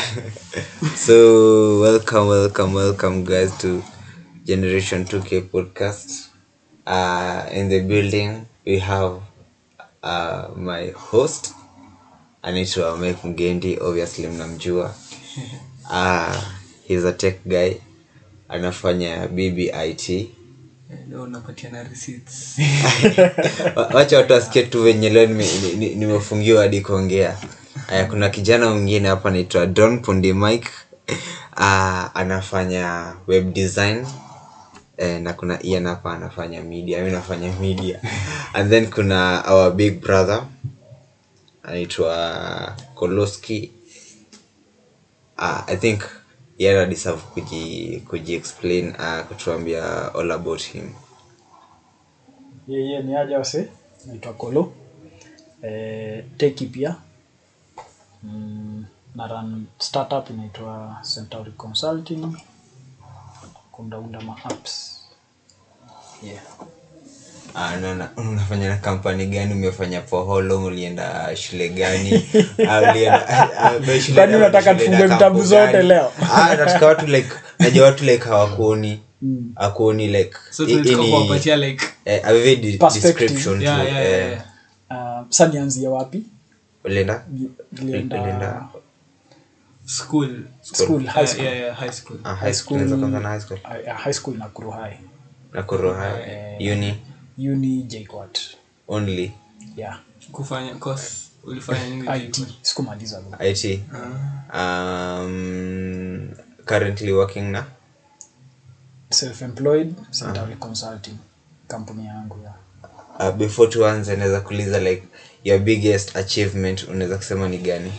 so welcome welcome welcome guys to generation 2k podcast. Uh in the building we have uh my host anaitwa mike mgendi obviously mnamjua. Uh he's a tech guy. Anafanya bbit wacha watu wasikie tu venye leo nime- ni- ni- nimefungiwa hadi kuongea aya kuna kijana mwingine hapa anaitwa don pundi mike. Uh, anafanya web design. Eh, na kuna ian hapa anafanya media. Mimi nafanya media. And then kuna our big brother. Anaitwa koloski. Uh, i think yeye deserve kuji kuji explain uh, kutuambia all about him. Yeye ni aje wase naitwa kolo. Eh, teki pia mm, na run startup inaitwa Centauri consulting. Kundaunda ma apps. Yeah. Ah, na- na- unafanya na kampani gani? Umefanya poholo ulienda shule gani? Ah, ulienda- ah, ah, shule unataka tufungue vitabu zote leo? Ah, nataka watu like najua watu like hawakuoni akuoni like so ini- like eh, description yeah, yeah, yeah, eh, yeah. Uh, sa nianzie wapi ulienda ulienda school. School. High school. yeah, yeah, high school. Ah, high school. Unaweza kwanza na high school? Uh, high school Nakuru high. Na kuroha uni? Uni JKUAT only? Yeah. Kufanya course ulifanya nini IT sikumaliza though. it um, currently working na? Self employed Centauri consulting. Kampuni yangu yeah. uh, before tuanze naweza kuuliza like your biggest achievement unaweza kusema ni gani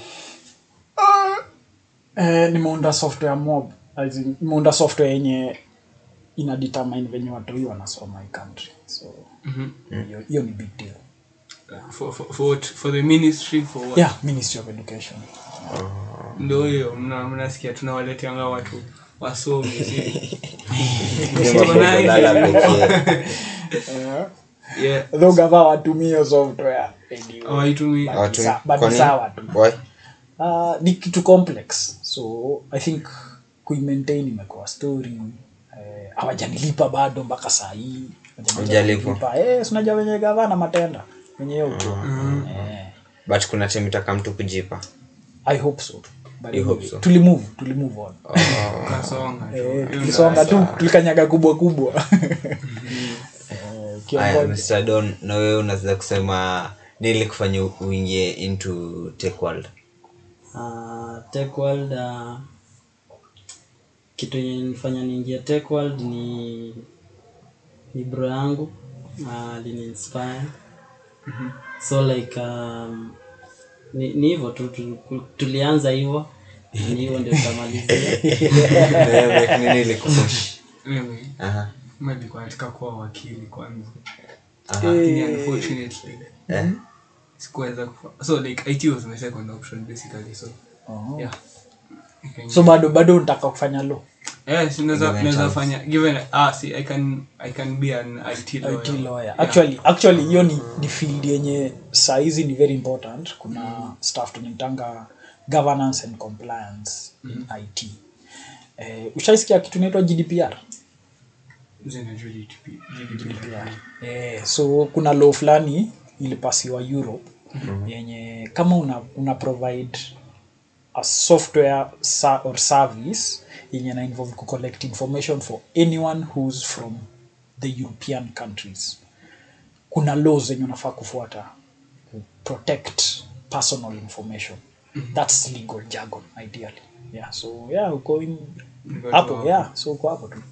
Eh, nimeunda software mob as in, nimeunda software yenye ina determine venye watoi wanasoma hii country so Mhm. hiyo -hmm. ni big deal for, for, for, what? for the ministry for what? yeah ministry of education ndo hiyo mna- mnasikia tunawaleteanga watu wasomi si? Ni mafunzo lala pekee. yeah. though gava watumie hiyo software. Hawaitumii Hawatumi- sa- kwa nini? sawa tu. Why? uh, ni kitu complex. So i think kuimaintain imekuwa story. Eh, hawajanilipa bado mpaka saa hii? Hawajanilipa. eh, si unajua venye gavana matenda? Venye hiyo tu eh, but kuna time itaka mtu kujipa. I hope so. But You hope so. tulimove tulimove on. Kasonga eh, tulisonga tu tulikanyaga kubwa kubwa aya mr don na wewe unaweza kusema nili kufanya uingie into tech world? Uh, tech world uh, kitu yenye nifanya niingia tech world ni ni bro yangu uh, aliniinspire so like um, ni ni hivyo tu tu- tulianza hivyo ni hivyo ndio tutamalizia Mimi, aha mimi nilikuwa nataka kuwa wakili kwanza. Lakini unfortunately eh? sikuweza kufa. So like it was my second option basically so Oh. yeah. So bado bado unataka kufanya law? Yes naweza naweza fanya given ah see i can i can be an IT lawyer, IT lawyer. Yeah. Actually, actually hiyo ni, ni field yenye saa hizi ni very important. Kuna staff tunaitanga governance and compliance in it eh, ushaisikia kitu inaitwa gdpr Zinajua eh, so kuna law fulani ilipasiwa europe yenye kama una, una provide a software sa or service yenye na involve ku collect information for anyone who's from the european countries. Kuna laws zenye unafaa kufuata protect personal information. That's legal jargon ideally. Yeah so yeah uko in hapo. yeah so uko hapo tu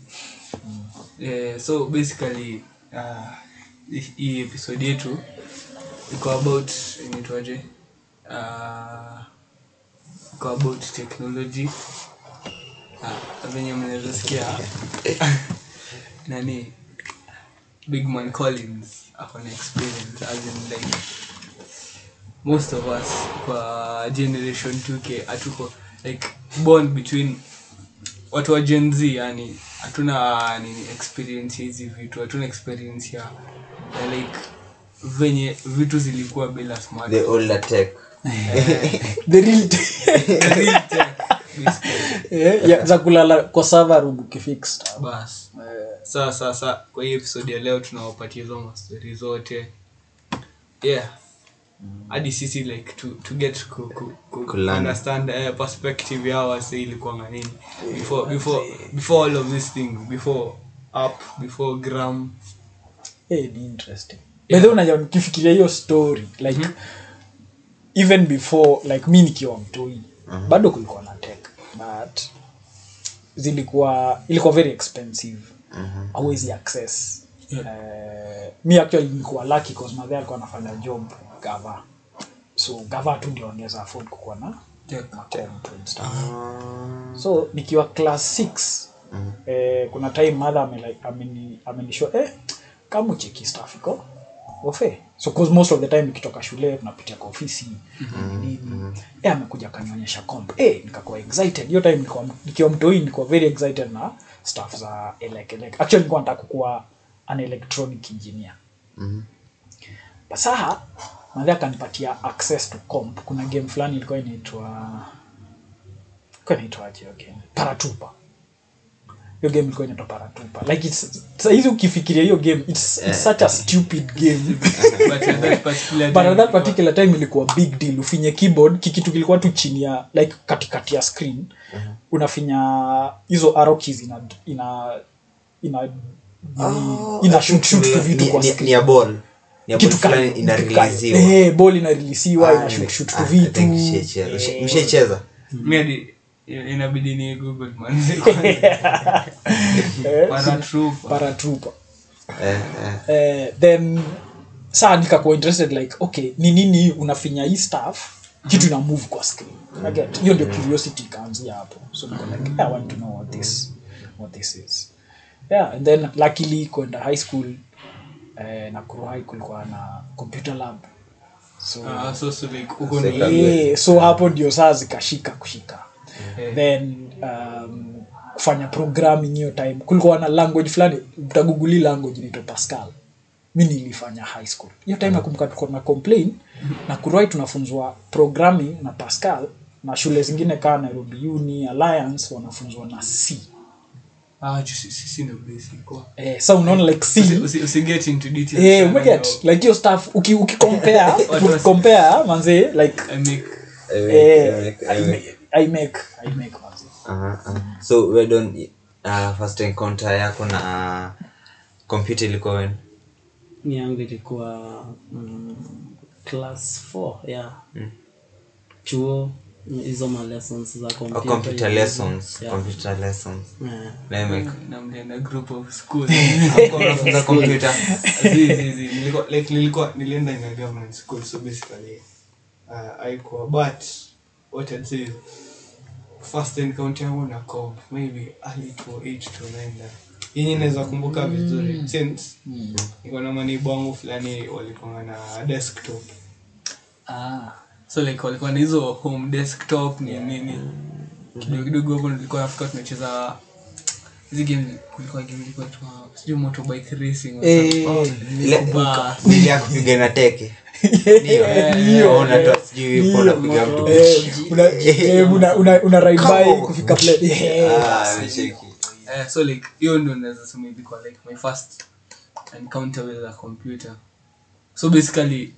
Eh, so basically uh, hii- episode yetu iko about inaitwaje? Uh, iko about technology. Uh, venye mnazosikia nani? Big man collins ako experience as in like most of us kwa generation 2k atuko like born between watu wa gen z yani hatuna nini experience hizi vitu hatuna experience ya, ya like venye vitu zilikuwa bila smart the older tech. The real The real tech. yeah, Eh, ya- za kulala kwa server room ukifix bas. Saa sasa kwa hii episode ya leo tunawapatia hizo mastori zote. Yeah hadi sisi like to, to get ku, ku, ku, understand uh, perspective yao wase ilikuanga nini? Before before before all of this thing before up before gram. Hey, ni interesting. Yeah. the way, nikifikiria hiyo story like even before like mi nikiwa mtoi bado kulikuwa na tech but zilikuwa ilikuwa very expensive. Hauwezi access. Eh, mi actually nikuwa lucky cause madhe alikuwa anafanya job gava. So gava tu ndio angeza afford kukuwa na stuff so nikiwa class 6 eh, kuna time mother ameni- ameni- eh, kama ucheki staff iko ofe. So cause most of the time ikitoka shule tunapitia kwa ofisi nini eh, amekuja akanionyesha comp. Eh, nikakuwa excited. Hiyo time nikuwa, nikiwa mtoi nilikuwa very excited na staff za elek elek actually nilikuwa nataka kukuwa an electronic engineer. Basaha madhe akanipatia access to comp. Kuna game fulani ilikuwa inaitwa ilikuwa inaitwaje? Hiyo game paratupa. Hiyo game ilikuwa inaitwa paratupa. Like it's sahizi ukifikiria hiyo game it's, it's such a stupid game. But at that particular time at that particular time ilikuwa big deal. Ufinye keyboard kikitu kilikuwa tu chini ya like katikati ya screen unafinya hizo arrow keys ina ina ina Oh, ina shoot shoot vitu kwa screen ni ni, Ni ya ball Eh, ball inarelisiwa ina nime- shoot shoot tu I vitu think nishaicheza. Usha- mshaicheza mi hadi inabidi ni google paratrooper paratrooper Eh, eh. eh, then saa nikakuwa interested like okay ni nini unafinya hii staff kitu ina move kwa screen. Hiyo ndio curiosity ikaanzia hapo. So niko like i want to know what this what this is. Yeah and then luckily kwenda high school eh, na kuruhai kulikuwa na computer lab. So Ah, so so like uko ni eh, so hapo ndio saa zikashika kushika. Eh. then um, kufanya programming hiyo time. Kulikuwa na language fulani mtaguguli language inaitwa pascal. Mi nilifanya high school. Hiyo time nakumbuka tuko na complain. Na kurai tunafunzwa programming na pascal. Na shule zingine kaa nairobi uni alliance wanafunzwa na c eh, sa unaona like details Eh, umeget like hiyo stuff uki, ukicompare Watu manze like I make. Eh, I I make- I make I make manze. Aha, aha. so we don't uh, first encounter yako na computer ilikuwa when? Mi yangu ilikuwa mm, class 4 yeah. Chuo. mm, hizo ma lessons za oh, computer computer lessons yeah. computer lessons. Yeah. na mlienda group of school. Hakuwa unafunza computer. Zi- zi- zi. Nilikuwa- like nilikuwa nilienda in government school so basically uh, haikuwa but what I'd say is, first encounter yangu na comp maybe early to 8 to 9 yenye naweza kumbuka vizuri since niko na manibu wangu fulani walikuwa na desktop. Ah so like walikuwa na hizo home desktop ni nini kidogo kidogo hapo nilikuwa nafika tunacheza hizi game kulikuwa game ilikuwa tu sijui motorbike racing or something. ile ya kupiga na teke Ndio, unatoa sijui ndio. unapiga mtu una- una- una- una ride Come by on. kufika play. Nimesheki. So like hiyo ndo naweza sema ilikuwa like my first encounter with a computer so basically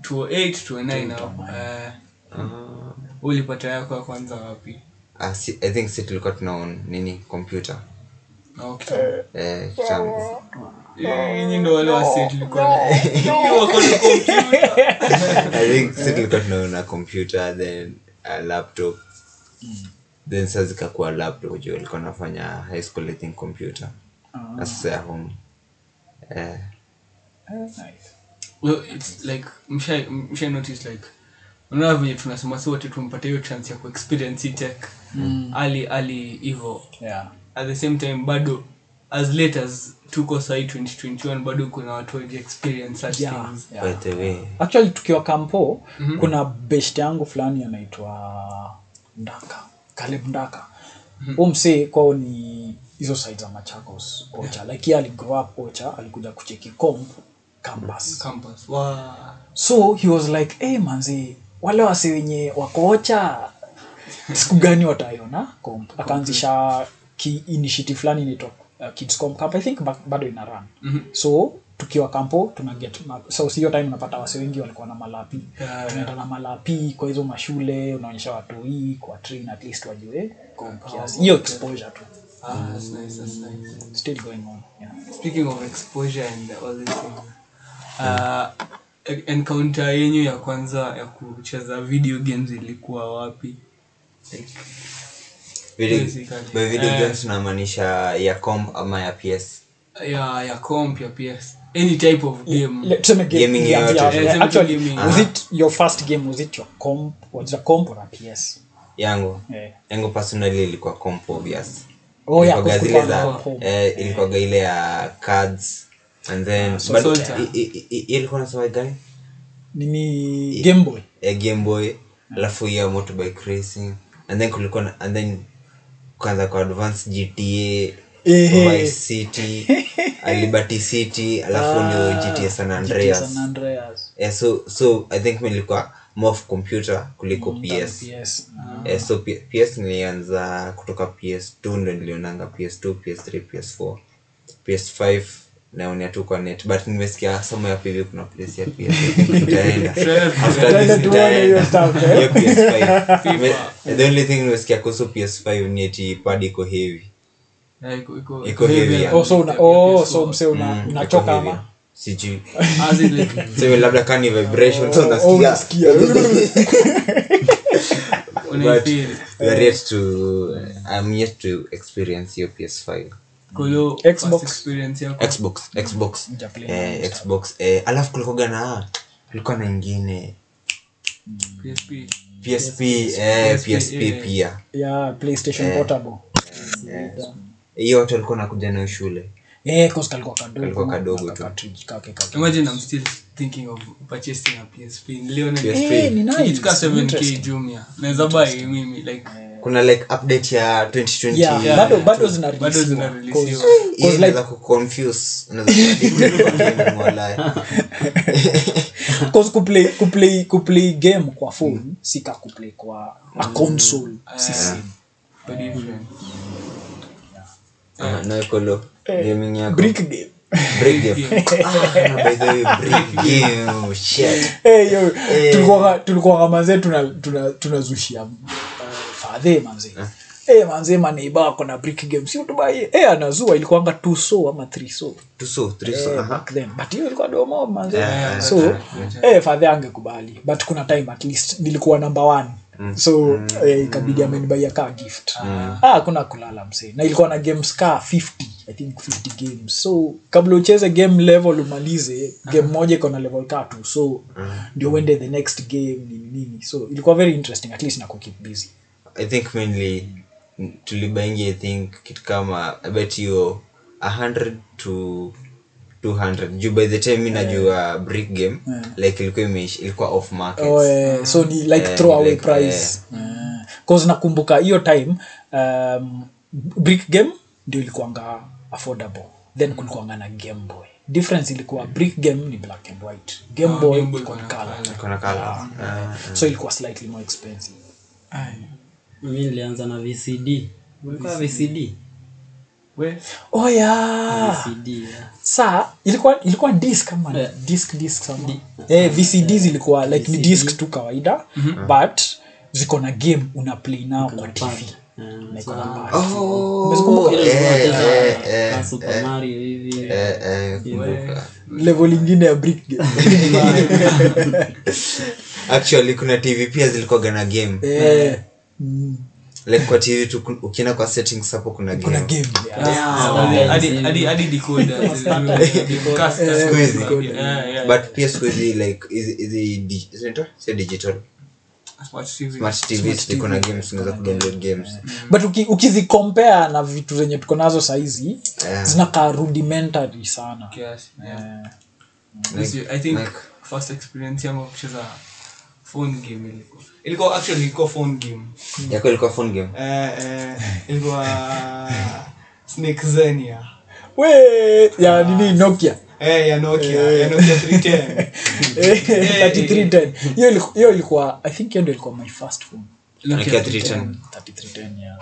208 209 hapo. Eh Ah. ulipata yako ya kwanza wapi? Ah, si- i think si tulikuwa tunaon nini kompyuta eh, kitambo. Nyinyi ndo wale wase tulikuwa na- Nyinyi wako na computer. I think si tulikuwa tunaona kompyuta then a laptop. Then saa zikakuwa laptop ju walikuwa nafanya high school i think computer. Na sasa ya home. Eh, nice. Well, it's like msha msha notice like unaona venye tunasema si wote tumpata hiyo chance ya kuexperience tech. Mm. ali ali hivo Yeah. at the same time bado as late as tuko sai 2021 bado kuna watu waji experience such Yeah, things. Yeah. by the way. Actually tukiwa kampo kuna best yangu fulani anaitwa ndaka kaleb ndaka. Mm msee kwao ni hizo side za machakos ocha like ye aligrow up ocha alikuja kucheki comp campus. Campus. Wow. so he was like hey manzi wale wase wenye wakocha siku gani wataiona akaanzisha ki initiative fulani inaitwa uh, kids camp. I think bado ina run. Mhm. so tukiwa kampo tuna so hiyo time unapata wase wengi walikuwa na malapi. Yeah, tunaenda na malapi kwa hizo mashule unaonyesha watu hii kwa train at least wajue comp kiasi. hiyo exposure tu. Ah, that's nice, that's nice. still going on yeah. speaking of exposure and all these things uh, e- encounter yenyu ya kwanza ya kucheza video games ilikuwa wapi? Like, Video- by video Eh. games ya comp ama ya ps ya ya comp ya ps any type of game. Le- game- Gaming yeah, yeah, Yeah, yeah. actually gaming. was it your first game? Was it your comp? Was it a comp or a ps yangu. Yeah. yangu personally ilikuwa comp obvious. Oh, yeah, zile za comp. eh, ile ya cards and then so gani nini game boy. Ya game boy. Alafu ya motorbike racing. And then kulikuwa na, and then kwanza kwa advance gta. Vice city liberty city alafu ndio gta san GTA San Andreas. yeah, so so i think nilikuwa more of computer kuliko ps PS. Eh, so P- ps nilianza kutoka ps2 ndo nilionanga ps2 ps3 ps4 ps5 naonia tu kwa net but nimesikia somo ya pv kuna place ya stuff, eh? Hiyo PS5. FIFA. the only thing nimesikia kuhusu ps5 ni eti pad iko hevi iko- iko- Iko iko heavy, heavy yeah. ya- so una- ya PS4. so mse unachoka ama sijui As in like, so labda kani vibration so Oh, unasikia unasikia. we are yet to i'm yet to experience your ps5 Kolo, Xbox. first experience yako. xbox xbox. Hujaplay eh, eh, alafu kulikoga na kulikuwa na ingine. PSP. psp eh, PSP, psp pia. Yeah playstation portable. Hiyo watu walikuwa nakuja nayo shule. Eh kalikuwa kadogo. Kalikuwa kadogo na tu. cartridge kake kake imagine i'm still thinking of purchasing a psp niliona ni- PSP. eh ni nice. Ikifika 7k interesting. jumia. Naweza buy mimi like kuna like update ya 2020 yeah, Yeah, bado bado true. zina Bado zina releasiwa. Hii inaweza kuconfuse. Unaweza kuaddict kwa game, walai. cause kuplay kuplay kuplay game kwa phone sika kuplay kwa a console si same But different. Ah, gaming yako. brick game. Break game. Ah by the way break game. shit. Eh, tulikuwa manze tuna tuna tunazushia fadhe manze eh manze maneiba wako na brick game. Si utubai eh anazua ilikuwanga 2 so ama 3 so tuso triso eh, aha. back then. But hiyo ilikuwa domo manze Yeah, so yeah, eh fadhe angekubali. But kuna time at least nilikuwa number one. So eh, ikabidi amenibaia kaa gift. Ah kuna kulala msee na ilikuwa na games kaa 50 i think 50 games. So kabla ucheze game level umalize game moja iko na level kaa tu so ndio uende the next game nini nini. So ilikuwa very interesting at least na keep busy i think mainly tulibaingi i think kitu kama i bet you 100 to 200 juu by the time mi najua brick game like ilikuwa imeish ilikuwa off market oh, eh, so ni like yeah, throw away like, price. Yeah. cause nakumbuka hiyo time um, brick game ndio ilikuanga affordable. Then kulikuanga na game boy. Difference ilikuwa brick game ni black and white. Game Ah, boy Game ilikuwa na color. Ah, so ilikuwa slightly more expensive mi nilianza na vcd ulikuwa vcd We- oh yeah. Vcd yeah. saa ilikuwa ilikuwa disc kama Yeah. disc disc sama eh vcd zilikuwa like ni disk tu kawaida but ziko na game una play nao kwa tv Eh. Oh, eh, eh, eh, eh, eh, level ingine ya actually kuna tv pia zilikuwa gana game. Eh mm, like kwa tv tu ukienda kwa settings hapo kuna but pia skuhizi like hizi hizi zinaitwa? Sio digital? But uki, ukizicompare na vitu zenye tuko nazo sahizi Yeah. zinakaa rudimentary sana. Yeah. I think like- first experience yangu kucheza phone game ilikuwa ilikuwa actually ilikuwa phone game. Yako ilikuwa phone game. Eh, eh, ilikuwa snake zenia. We ya nini nokia? Eh, ya nokia ya nokia 310 Eh, 3310 hiyo hiyo ilikuwa i think hiyo ndio ilikuwa my first phone. Nokia 310 3310 yeah.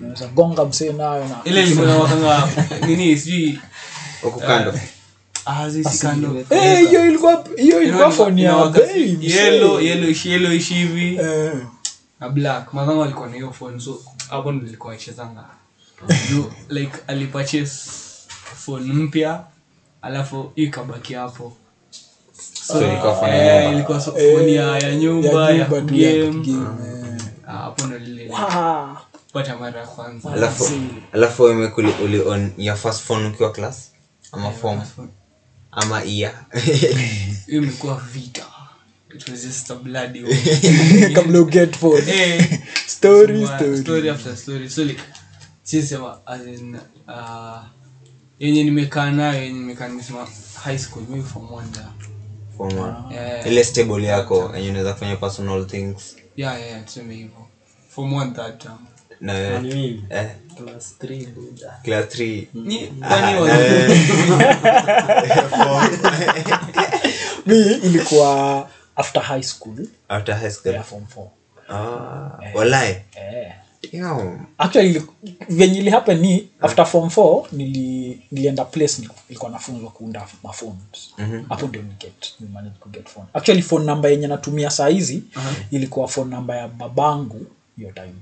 Unaweza gonga msee nayo na ile ilikuwa wakanga nini sijui. Huko kando. Eh, hiyo ilikuwa hiyo ilikuwa ya yellow hivi. Eh. na black. Mazangu alikuwa na hiyo phone so hapo nilikuwa nachezanga. Juu, like alipurchase phone mpya alafu ikabaki hapo. So ilikuwa phone ya Eh, phone ya nyumba ya game. eh. Ah, hapo ndo lile Ah, pata mara ya kwanza. Alafu first phone ukiwa class? Ama form ama ia imekuwa vita. Kabla uget yenye nimekaa nayo yenye nimekaa nimesema high school maybe form one da. Form one. yeah. Ile stable yako yenye unaweza kufanya personal things. Yeah yeah tuseme hivyo. Form one third term na eh, class 3 buda class 3 Ni- kwani wali- mi ilikuwa after high school. After high school. Yeah, form 4 ah walai eh. yeah. actually ili- venye ili happen ni after form 4 nili, nilienda place nilikuwa nafunzwa kuunda maphones hapo ndio niget nimanage kuget phone. Actually phone number yenye natumia saa hizi ilikuwa phone number ya babangu hiyo time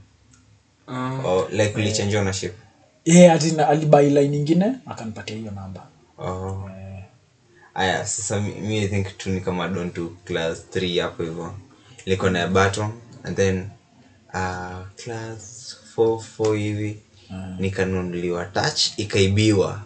Ah, oh, like ulichange ownership? Yeah, atina alibai line ingine akanipatia hiyo namba oh. aya sasa mi, i think tu ni kama don to class 3 hapo hivyo. Liko na baton and then uh, class 4 4 hivi nikanunuliwa touch ikaibiwa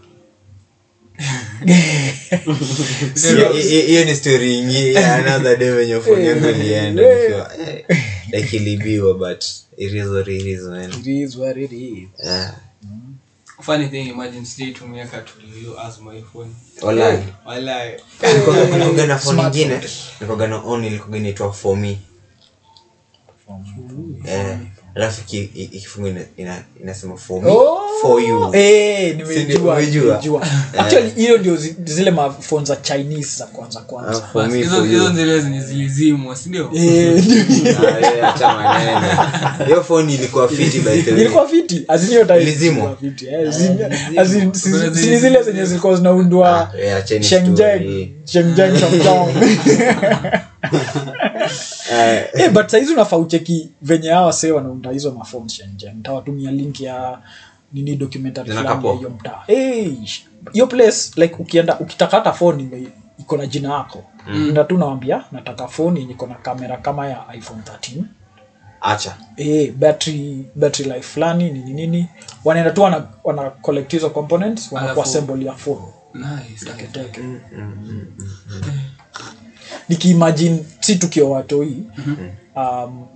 Hiyo- ni stori ingi another day wenye phone yangu ilienda nikiwa eh, like ilibiwa but it is what it is man. It is what it is. Yeah. funny thing imagine sijaitumia katulio as my phone. Walai. Walai. nikoga na phone ingine. nikoga na on ilikuwa inaitwa for me eh alafu iki- ina- ina- inasema for me Oh! for you. Eh, nimejua nimejua. actually hiyo ndio zile mafon za chinese za kwanza Ah, kwanza hizo hizo zile Eh, Ah, acha maneno. Hiyo phone ilikuwa fiti by the way. Ilikuwa fiti? Time Ilizimwa? fiti, eh, zile zenye zilikuwa zinaundwa Ah, Shenzhen. Shenzhen Shenzhen. Eh, Eh, but saizi unafaa ucheki venye hawa se wanaunda hizo mafon ntawatumia link ya nini documentary fulani ya hiyo mtaa. Hey, hiyo place like ukienda ukitaka hata phone ime- iko na jina yako. Enda tu nawambia nataka phone yenye iko na kamera kama ya iphone 13 acha. Eh, battery battery life fulani nini nini. Wanaenda tu wana, wana collect hizo components wanakuwa Alafu- ya phone. Nice teke nikiimagine si tukio watoi um,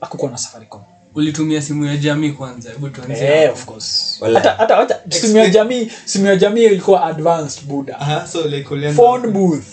akukuwa na safaricom. Ulitumia simu ya jamii kwanza hebu Eh, hapo. of course. Wala. hata hata hata simu ya jamii simu ya jamii ilikuwa advanced buda Aha, so like ulianza- phone booth.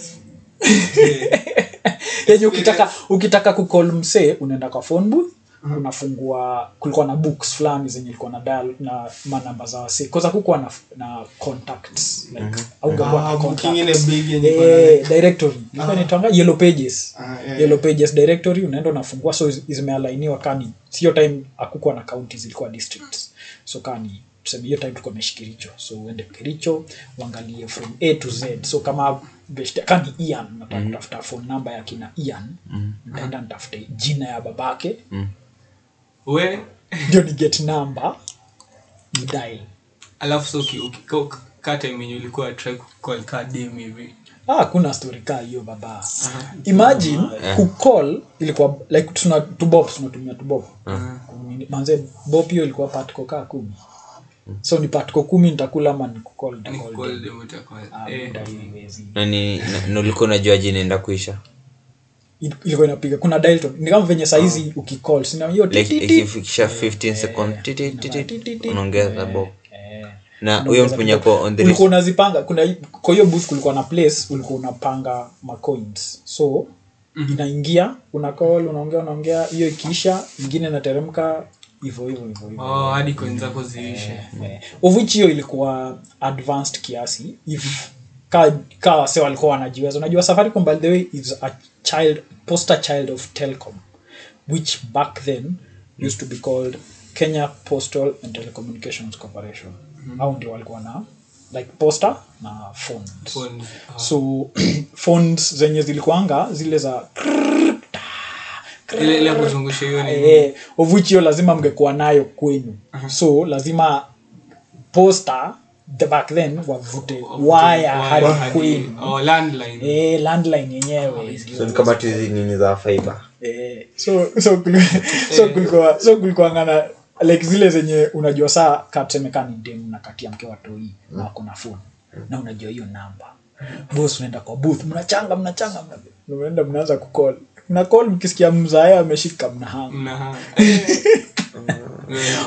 Yenye ukitaka ukitaka kucall msee unaenda kwa phone booth unafungua kulikuwa na books fulani zenye ilikuwa na dial na manamba za wasi kwanza kukuwa na, na contacts like haungekuwa na Ah, contacts. ingine big yenye Eh, directory. Ilikuwa inaitwanga yellow pages. Ah, yeah, yellow pages directory unaenda unafungua so zimealainiwa kani. Sio time akukuwa na county zilikuwa districts. So kani tuseme hiyo time tuko naishi kiricho so uende kiricho uangalie from a to z. So kama kani ian nataka kutafuta phone number ya kina ian nitaenda nitafute jina ya babake we ndio ni get number. Ni dial. Alafu so uki- uki- ka- ka time yenye ulikuwa try kucall ka dem hivi. Ah kuna story kaa hiyo baba. Imagine kucall ilikuwa like tuna tubob tunatumia Kumi- manze bop hiyo ilikuwa patko kaa kumi. So ni patko kumi nitakula ma nikukolnulikuwa kucall ni nitakall call dem. dem utakuwa Ah, eh. muda haiwezi. na ni na- na ulikuwa unajua je kuisha ilikuwa inapiga. Kuna dial ni kama venye saizi ukicall sina hiyo ikifikisha 15 second unaongeza bob Eh. na huyo mpenye ako on the ulikuwa unazipanga? Kuna kwa hiyo booth kulikuwa na place ulikuwa unapanga macoins so inaingia una call unaongea unaongea hiyo ikiisha ingine inateremka hivyo hivyo hivyo hivyo. Oh hadi coin zako ziishe. Eh, of which hiyo ilikuwa advanced kiasi. If ka ka wase walikuwa wanajiweza unajua safaricom by the way is a child poster child of telcom which back then used to be called kenya postal and telecommunications corporation. Au ndio walikuwa na like poster na phones. Phone, uh. so phones zenye zilikuanga zile za ni eh, of which hiyo lazima mngekuwa nayo kwenu. So lazima posta the back then wavute waya hadi oh, eh, landline yenyewe. So ni kama tu nini za fiber? Eh, so so so kulikuwa so kulikuangana like zile zenye unajua saa kasemeka ni dem nakatia mke watoi na wako na mm. na unajua hiyo namba bos unaenda kwa booth mnachanga mnachanga mnaenda mnaanza kucall mna call mkisikia mzae ameshika mnahanga Mna-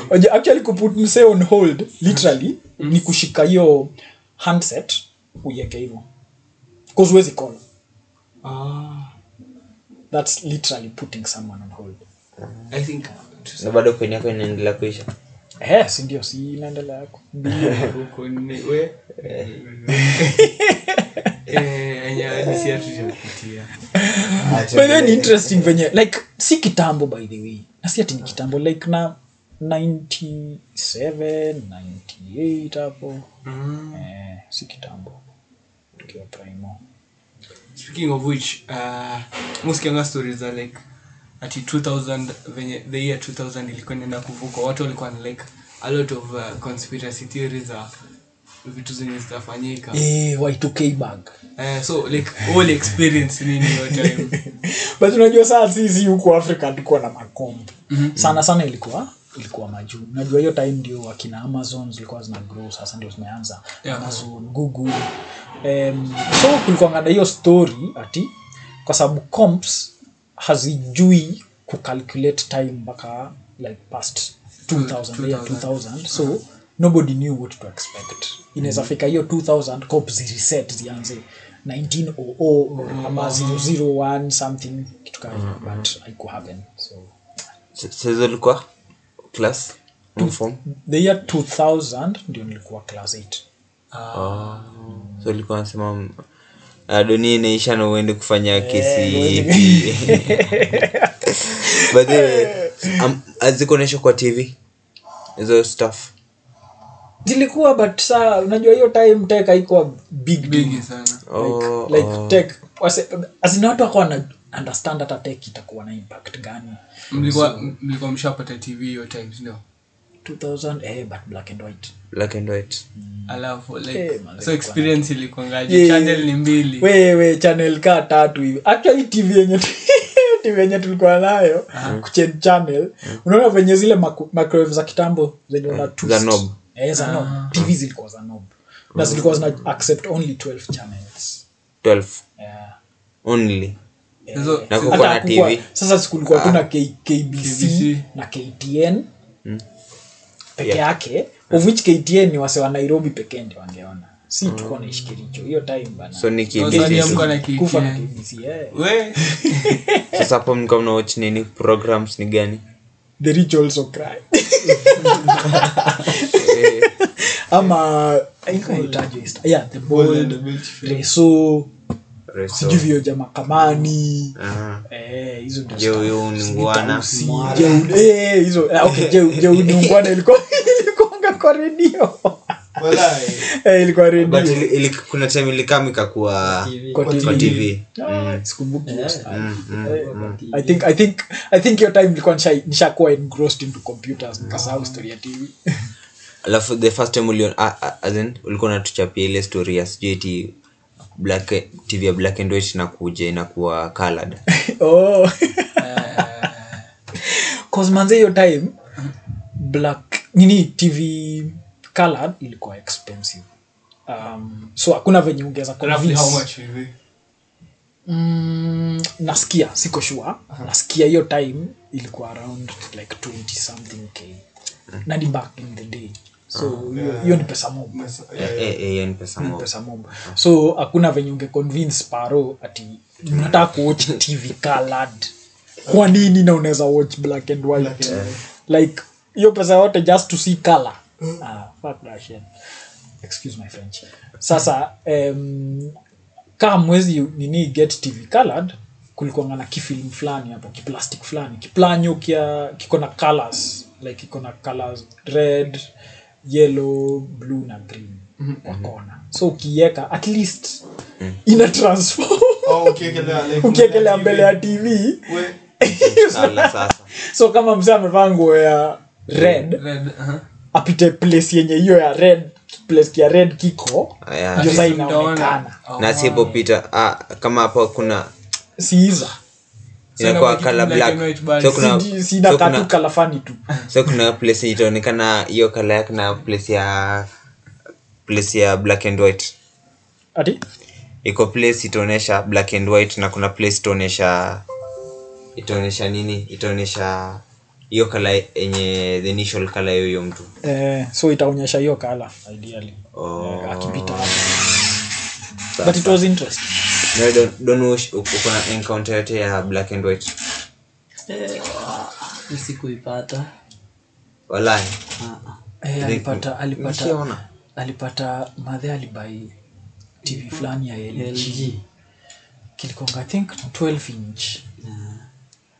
Oje, actually kuput msee on hold literally ni kushika hiyo handset uieke hivo. Cause huwezi call. Ah. That's literally putting someone on hold. I think na bado kwenye yako inaendelea kuisha eh si ndio inaendelea kubilia ni we. Eh interesting venye like si kitambo by the way. Na si ati ni kitambo like na 97 98 hapo. Mm. eh, si kitambo. Tukiwa primo. Speaking of which uh, muskianga stories are like ati 2000 venye the year 2000 ilikuwa inaenda kuvuka watu walikuwa na like a lot of uh, conspiracy theories za vitu zenye zitafanyika. Eh, y2k bug Eh, so like all experience nini your time? But unajua saa sisi huko Africa tulikuwa na makombo sana sana ilikuwa ilikuwa majuu. Najua hiyo time ndio wakina amazon zilikuwa zina grow sasa ndio zimeanza. Yeah. amazon google. Um, so kulikuwa na hiyo story ati kwa sababu comps hazijui kucalculate time mpaka like past 2000 year 2000 so nobody knew what to expect. Inaweza fika hiyo 2000 cop zireset zianze. 1900 ama 001 something kitu kama but haiku happen so. Sasa ilikuwa class? Form? the year 2000 ndio nilikuwa class 8 oh. so ilikuwa nasema uh, dunia inaisha na uende kufanya kesi but um, azikuonyesha kwa tv hizo stuff. Zilikuwa but saa unajua hiyo time tek haikuwa big big sana. Oh, like oh. tek wase- azina watu wako wana understand hata tek itakuwa na impact gani. Mlikuwa mlikuwa mshapata tv hiyo time ndio 2000 eh, but black and white. Black and white. Alafu like Eh, so experience Yeah. channel ni mbili. wewe channel ka tatu hivi. Actually tv yenye tv yenye tulikuwa nayo kuchange channel. Unaona venye zile maku- microwave za kitambo zenye una twist. Za knob. eh, za knob tv zilikuwa za knob na zilikuwa zina accept only 12 channels. 12 yeah. only. Hizo- Na hizo- kukuwa na hakukuwa- TV. sasa sikulikuwa kuna K- kbc, KBC. na ktn peke yake of which ktn ni wase wa nairobi pekee ndio wangeona. Si tukuwa naishi kericho hiyo time bana. So ni Tanzania kiingizi mko na kufa na kbc yeah. sasa hapo mlikuwa mnawatch nini? Programs ni gani? The rich also cry. Ama yeah the bold reso Reso. Sijui ja makamani Ah. eh, hizo ilikuanga kwa redio Eh, ilikuwa kuna time ilikam ikakuwa TV. Kwa kwa TV. tv Ah, sikumbuki. Eh, Kwa TV. I think I think I think your time ilikuwa nishakuwa engrossed into computers nikasahau story ya TV. alafu the first time ah, as in, ulikuwa natuchapia ile story ya sijui eti black tv ya black and white inakuja inakuwa colored. Oh. Cause manze hiyo time black nini TV colored ilikuwa expensive. Um, so hakuna venye ungeza roughly how much hivi Mm, nasikia siko sure. Nasikia hiyo time ilikuwa around like 20 something k. Na ni back in the day hiyo hiyo ni pesa pesa so hakuna venye unge paro ati mnataka kuwatch tv colored. Kwa nini na unaweza watch black and white? Like hiyo pesa yote just to see color. Ah, fuck that shit. excuse my french. Sasa um, kaa mwezi nini get tv colored kulikuanga na kifilm fulani hapo kiplastic fulani kiplanyo kia kiko na colors like kiko na colors red yellow blue na green kwa kona. So ukiweka at least ina transform. Oh, ukiekelea, like, ukiekelea mbele ya tv so kama mzee amevaa nguo ya red Red, uh-huh. apite place yenye hiyo ya red place ya red kiko ndio saa inaonekana. Oh. na sipopita ah, kama hapo kuna siiza inakuwa black. so kuna sina so katu kuna kalafani tu. so kuna place itaonekana hiyo kala yake na place ya place ya black and white. Ati? Iko place itaonyesha black and white na kuna place itaonyesha itaonyesha nini? Itaonyesha hiyo kala yenye the initial kala ya mtu. Eh, so itaonyesha hiyo kala ideally. Oh. eh, akipita. But it was interesting Don't uko na encounter yote ya black and white. Eh, sikuipata. Walai eh, alipata alipata. Nishaona. alipata madhe alibai tv fulani ya LG, kilikonga i think 12 inch.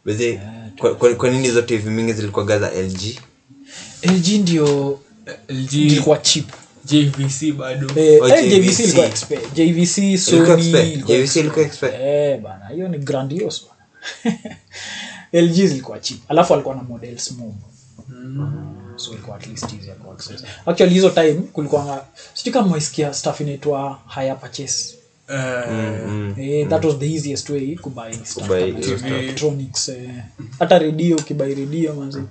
They- kwa, kwa, kwa nini hizo tv mingi zilikuwa gaza lg lg ndio LG, ilikuwa cheap JVC bado. Eh, Oh, eh, JVC JVC. ilikuwa expe- JVC Sony JVC ilikuwa expe. Eh, bana hiyo ni grandiose bana. LG zilikuwa cheap. Alafu alikuwa na models mob so ilikuwa at least easier ku access actually hizo time kulikuwa sijui kama waisikia stuff inaitwa higher purchase. Eh, mm, that was the easiest way electronics eh. hata redio ukibai redio manzi.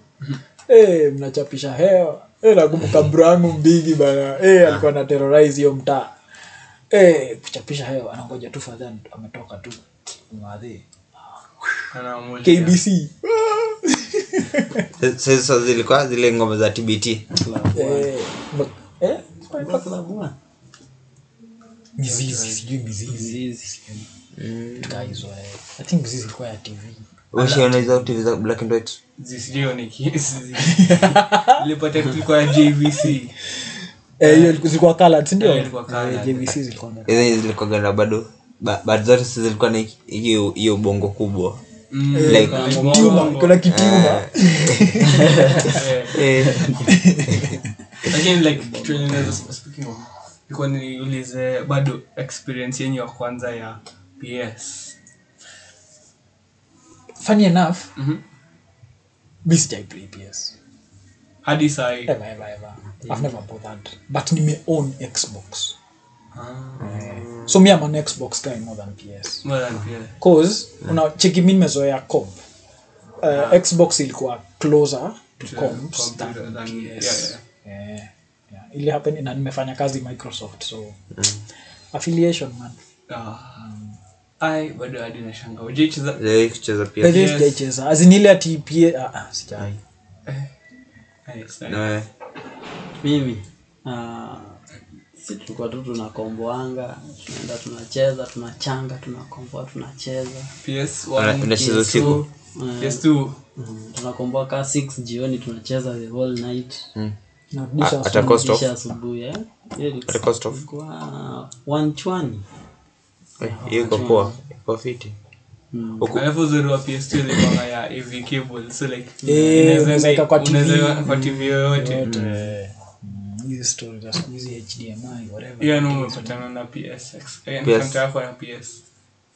Eh, mnachapisha hewa eh, nakumbuka brangu mbigi bana. Hey, alikuwa na terrorize hiyo mtaa. Hey, kuchapisha hayo anangoja tu fadhan ametoka tu. Madhi kbc sasa zilikuwa zile ngoma za tbt eh, eh, mizizi sijui mizizi Zizi. tukaa hizo eh. i think mizizi ilikuwa ya tv ushiona hizo tv za black and white. Zisijui ni kiasi. Nilipata tulikuwa JVC eh, hiyo ilikuwa- zilikuwa colored si ndio? Eh. Eh, jvc zilikuwa hizo zilikuwa ganda bado but zote zilikuwa na hiyo hiyo bongo kubwa. Mm, Like- kuna Kitima, bongo. kuna kitima lakini like kitu yenye speaking of ilikuwa niulize bado experience yenyu ya kwanza ya ps funny enough Mhm. mi sijai ps hadi sai ever ever ever i've never bothered but nime own xbox Ah. so me i'm an xbox guy more than ps more than PS. cause una cheki mi nimezoea comp uh, yeah. xbox ilikuwa closer to comps than than- ps yeah, yeah. Yeah. Yeah. ili happen na nimefanya kazi microsoft so mm. affiliation man Ah. Ai bado hadi nashanga ujaicheza kucheza pia. Yes. sijaicheza. As ile ati ah, ah, sijai. Nice, nice. No, mimi? Ah, si tulikuwa tu tunakomboanga tunaenda tunacheza tunachanga tunakomboa tunacheza. PS1, Una- unacheza usiku? Eh, PS2 mm, tunakomboa kaa 6 jioni tunacheza the whole night. Narudisha Ah, ata cost of? kisha asubuhi eh? Cost of? ilikuwa one chwani Eh, hiyo iko poa iko fiti. Alafu uzuri wa PS2 ya AV cable so like Eh, inaweza unaweza enda- weka kwa TV. unaweza weka kwa TV yoyote. Yote hizi story za siku hizi hdmi whatever. Hiyo ni umepatana na PSX Eh, PS. encounter yako ya PS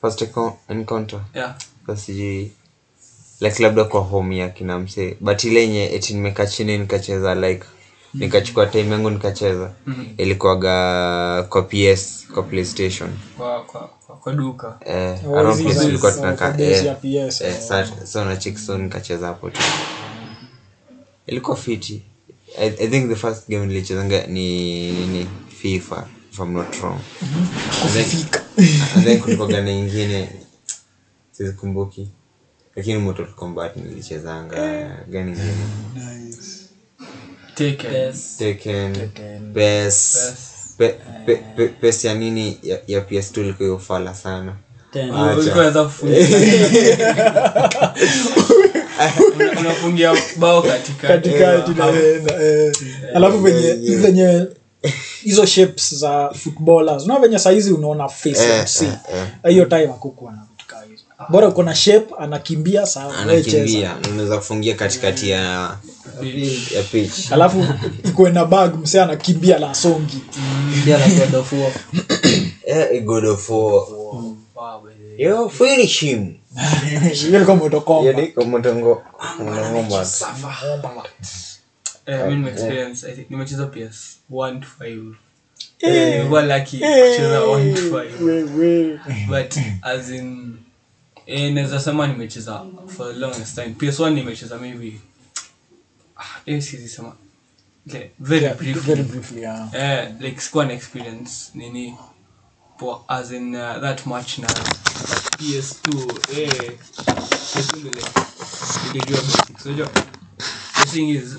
first encounter. Yeah. Sijui. Like labda kwa home ya kina msee. But ile yenye eti nimekaa chini nikacheza like nikachukua time yangu nikacheza. Ilikuwaga kwa ps kwa playstation kwa kwa kwa, kwa duka. Eh, Oh, around place kwa eh, PS, eh, oh. sa- so na chick so nikacheza hapo tu. Ilikuwa fiti. I, i think the first game nilichezanga ni nini fifa if i'm not wrong. And then- kulikuwaga na ingine sizikumbuki. Lakini Mortal combat nilichezanga. Gani ingine Taken. Pe- pe- ya nini? Ya, ya PS2 ilikuwa hiyo fala sana. Unafungia bao katikati. Naenda eh. alafu venye venye hizo shapes za footballers. Unaona venye saizi unaona face Eh, eh, eh. hiyo time akukuwa na vitu kaa hizo bora uko na shape anakimbia sawa. Anakimbia. Unaweza kufungia katikati ya ya pitch. Alafu ikuwe na bag mse anakimbia la songi. Pia la God of War. eh god of war. Yo finish him. Yani kama mtongo ngomba Eh, mi nimeexperience, I think, nimecheza ps 1 to 5 Eh, nilikuwa lucky kucheza 1 to 5 but as in eh, naweza sema nimecheza for the longest time. Ps1 nimecheza maybe ah, eh, siwezi sema. Okay, very Yeah, briefly. very briefly yeah. eh, like sikuwa na experience nini as in uh, that much na ps2 eh, ps2 ndio like nilijua basics. Unajua the thing is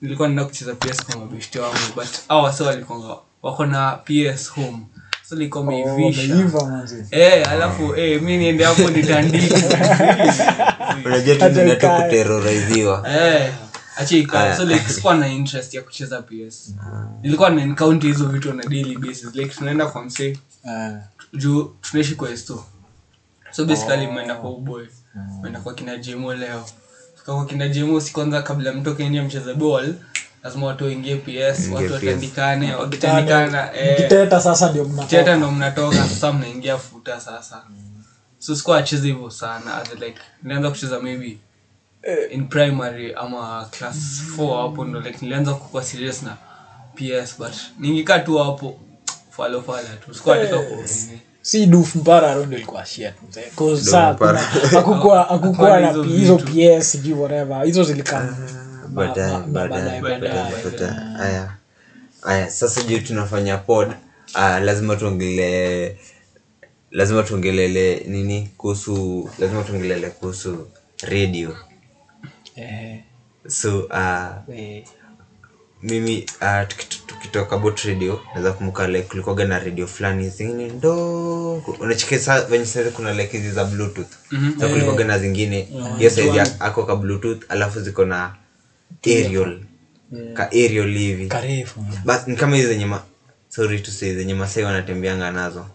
nilikuwa nenda kucheza ps kwa mabeshte wangu but hao wase walikuwa wako na ps home so nilikuwa meivisha manzi. eh alafu eh mi niende hapo Eh, acha so like sikuwa na interest ya kucheza ps nilikuwa na encounter hizo vitu on a daily basis. Like tunaenda kwa msee. Eh, juu tunaishi kwa esto. So basically mmeenda kwa uboy. Mmeenda kwa kina jemo leo. Kwa kina jemo si kwanza kabla mtoke nje mcheza ball lazima watu waingie ps watu watandikane wakitandikana eh, sasa ndio ndo mnatoka sasa mnaingia futa sasa. So sikuwa acheza hivyo sana as like nilianza kucheza maybe in primary ama class 4 hapo ndo like nilianza kukua serious na ps but ningikaa tu hapo falofala tu. Sikuwa nataka ku- si duf mpara rondo ilikuwa shit. Mzee. hakukuwa na hizo ps sijui whatever. Hizo zilikam baadaye baadaye baadaye, haya haya sasa juu tunafanya pod? Uh, lazima tuongele lazima tuongelele nini kuhusu lazima tuongelele kuhusu radio. Eh, so uh, eh, mimi uh, tukitoka bot radio naweza kumbuka like kulikuwaga na radio fulani zingine ndogo. Unachekesa venye saizi kuna like hizi za bluetooth. Mm-hmm. so kulikuwaga na zingine. Hiyo saizi ako ka bluetooth alafu ziko na aerial ka aerial hivi karefu bas ni kama hizi zenye ma sorry to say zenye masai wanatembeanga nazo.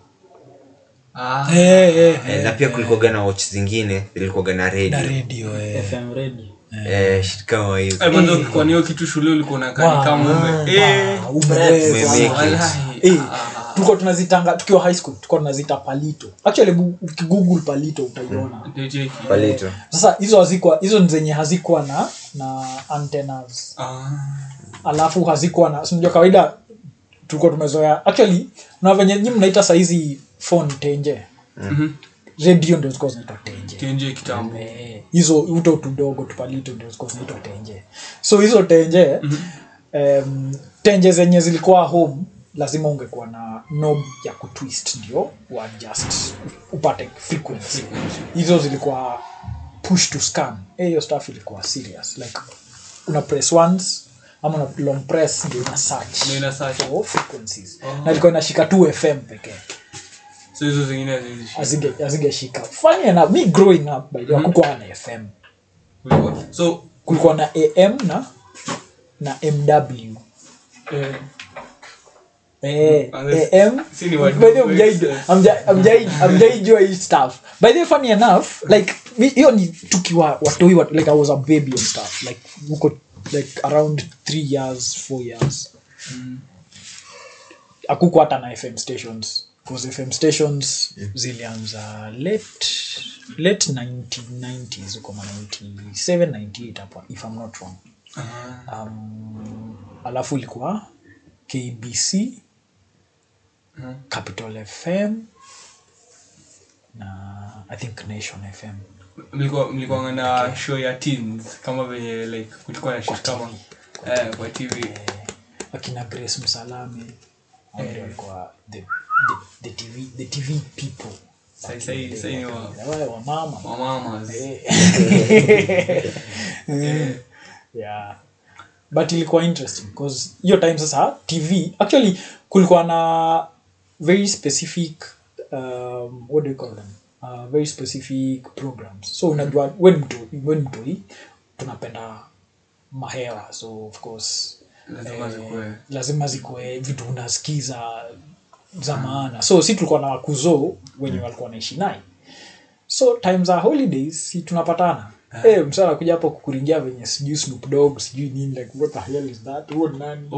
Ah, hey, eh, hey, na pia kulikuwaga na watch zingine zilikuwaga na na radio radio eh. FM radio. eh, shit kama hizo eh, kitu shule ulikuwa unakaa kama eh, tulikuwa tunazitanga tukiwa high school tulikuwa tunazita palito. Actually ukigoogle palito utaiona. Ndio palito. Sasa hizo hazikuwa hizo ni zenye hazikuwa na na antennas. Ah, alafu hazikuwa na sinajua kawaida tulikuwa tumezoea actually na venye nyi mnaita sahizi phone tenje. Mhm. radio ndio zilikuwa zinaitwa tenje. Tenje kitambo. Eh, hizo uto tudogo tupalito ndio zikuwa zinaitwa tenje. So hizo tenje um, tenje zenye zilikuwa home lazima ungekuwa na knob ya kutwist ndio uadjust upate frequency. Hizo zilikuwa push to scan Eh, hiyo stuff ilikuwa serious. Like una press once ama una long press ndio ina search. Ndio ina search. for frequencies. Na ilikuwa inashika tu fm pekee. So hizo zingine hazizishi. Hazinge- hazingeshika. Funny enough me growing up by the way kulikuwa na fm Kulikuwa- so kulikuwa na am na na mw eh, Eh, Unless- am si ni watu by the way, wa hamjai- Excel. hamjai- hamjai- hamjaijua hii stuff. By the way funny enough like hiyo ni tukiwa watoi wat, like i was a baby and stuff. Like around three years four years. Akuko hata na fm stations. Because fm stations zilianza late late 1990s huko ma 97 98 hapo if i'm not wrong. Ah, um, alafu ilikuwa kbc Mhm. capital fm na i think nation fm mlikuwa mlikuwa na show ya teens kama venye like kulikuwa na shit kama eh kwa tv eh, akina grace msalame. Eh. walikuwa the, the, the tv the tv people. Sai- sai- sai ni wa- wale wa mama. Eh. yeah. But ilikuwa interesting because hiyo time sasa tv actually kulikuwa na very specific um, what do you call them? Uh, very specific programs. So unajua we mtu we mtoi tunapenda mahera so of course Lazima zikuwe. lazima zikuwe vitu unasikiza za maana. So si tulikuwa na wakuzo wenye walikuwa naishi naye. So time za holidays si tunapatana. Hey, msa anakuja hapo kukuringia venye sijui Snoop dog sijui nini like what the hell is that? Huo ni nani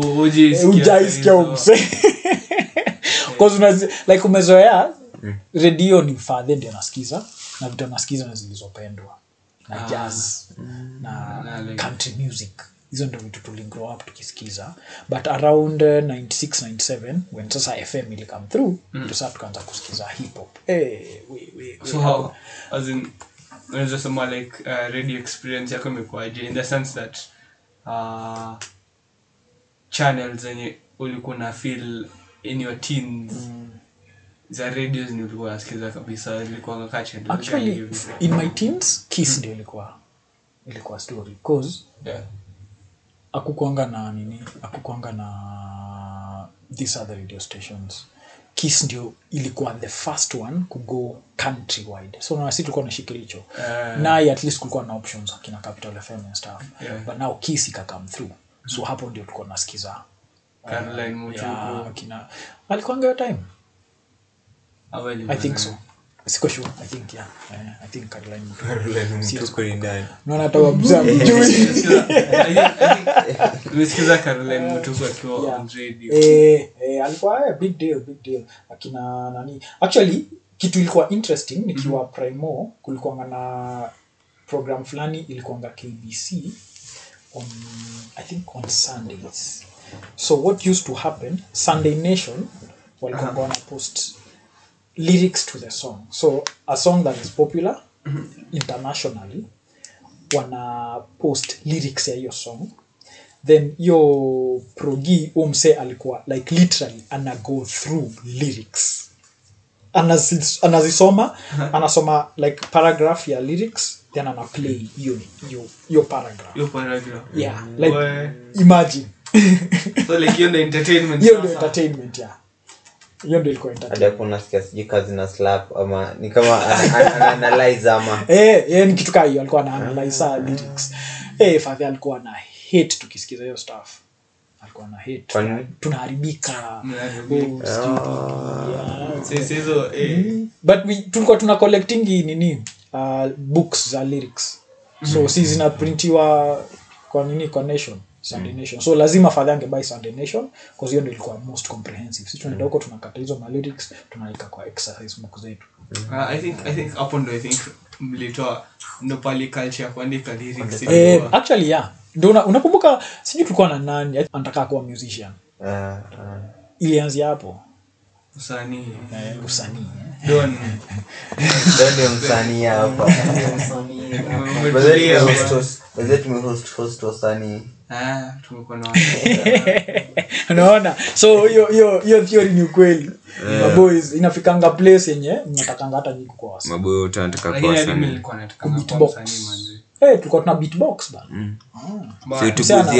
ujaisikia hizo. umse like umezoea redio ni fadhe ndio anasikiza na vitu anasikiza na zilizopendwa na jazz na na country music. Hizo ndo vitu tuligrow up tukisikiza. But around uh, 96 97 when sasa fm ili come through mm. sasa tukaanza kusikiza hip hop. Hey, we, we, we. So how as in unaweza sema like uh, radio experience yako imekuaje in the sense that uh, channel zenye ulikuwa na feel in your teens. Za radios ni ulikuwa nasikiza kabisa ilikuwa actually in my teens kiss ndio ilikuwa ilikuwa story. Cause yeah. akukwanga na nini akukwanga na these other radio stations. Kiss ndio ilikuwa the first one kugo countrywide. So nasi tulikuwa na shikiricho Eh. naye at least kulikuwa na options akina capital fm and stuff. Yeah. but now kiss ikakam through. So hapo ndio tulikuwa nasikiza Caroline Mutuku. yeah, alikuanga time. Ama i think so. Siko sure. I think yeah. I think caroline Caroline Sio ni nani? naona hata wabza mjui. Nimesikiza- I think- I think- nimesikiza Caroline Mutuku akiwa on radio. Eh, eh, alikuwa big deal big deal. Akina nani? Actually kitu ilikuwa interesting nikiwa primo kulikuanga na program fulani ilikuanga kbc on i think on sundays so what used to happen sunday nation walikuanga wana post lyrics to the song. So a song that is popular internationally wana post lyrics ya hiyo song. Then hiyo progi huo msee alikuwa like literally ana go through lyrics. Anazi- anazisoma anasoma like paragraph ya lyrics then ana play hiyo hiyo paragraph. Paragraph. Yeah like imagine hiyo ndo entertainment hiyo ndio entertainment yeah. Hiyo ndio ilikuwa hadi entertainment hapo unasikia sijui kazi na slap ama ni kama ana- ana- ana analyze ama. Eh eh ni kitu kaa hiyo alikuwa ana lyrics. Eh fadhi alikuwa na hate tukisikiza hiyo stuff. Alikuwa na hate. Tunaharibika. Mnaharibika. stupid. yeah Sisi hizo eh, but we, tulikuwa tuna collecting nini? Uh, books za lyrics. So si zinaprintiwa kwa nini? Kwa nation sunday nation. So lazima fadhi angebai sunday nation bcause hiyo ndo ilikuwa most comprehensive. Si tunaenda huko tunakata hizo malyrics tunaweka kwa exercise book zetu. Uh, I think I think hapo ndo I think mlitoa ndo culture ya kuandika lyrics. Eh, actually yeah. Ndo unakumbuka sijui tulikuwa na nani anataka kuwa musician. Uh, uh. ilianzia hapo? Usanii. Eh, usanii. Don. Ndio ndio msanii hapa. Host wasanii unaona? So hiyo hiyo hiyo theory ni ukweli. Maboys inafikanga place yenye mnatakanga hata nyiko kwa wasa maboyo wote wanataka lakini kuwa hadi mimi wasanii. nilikuwa nataka kuwa Beatbox. msanii manzi Eh, tulikuwa tuna beatbox bana.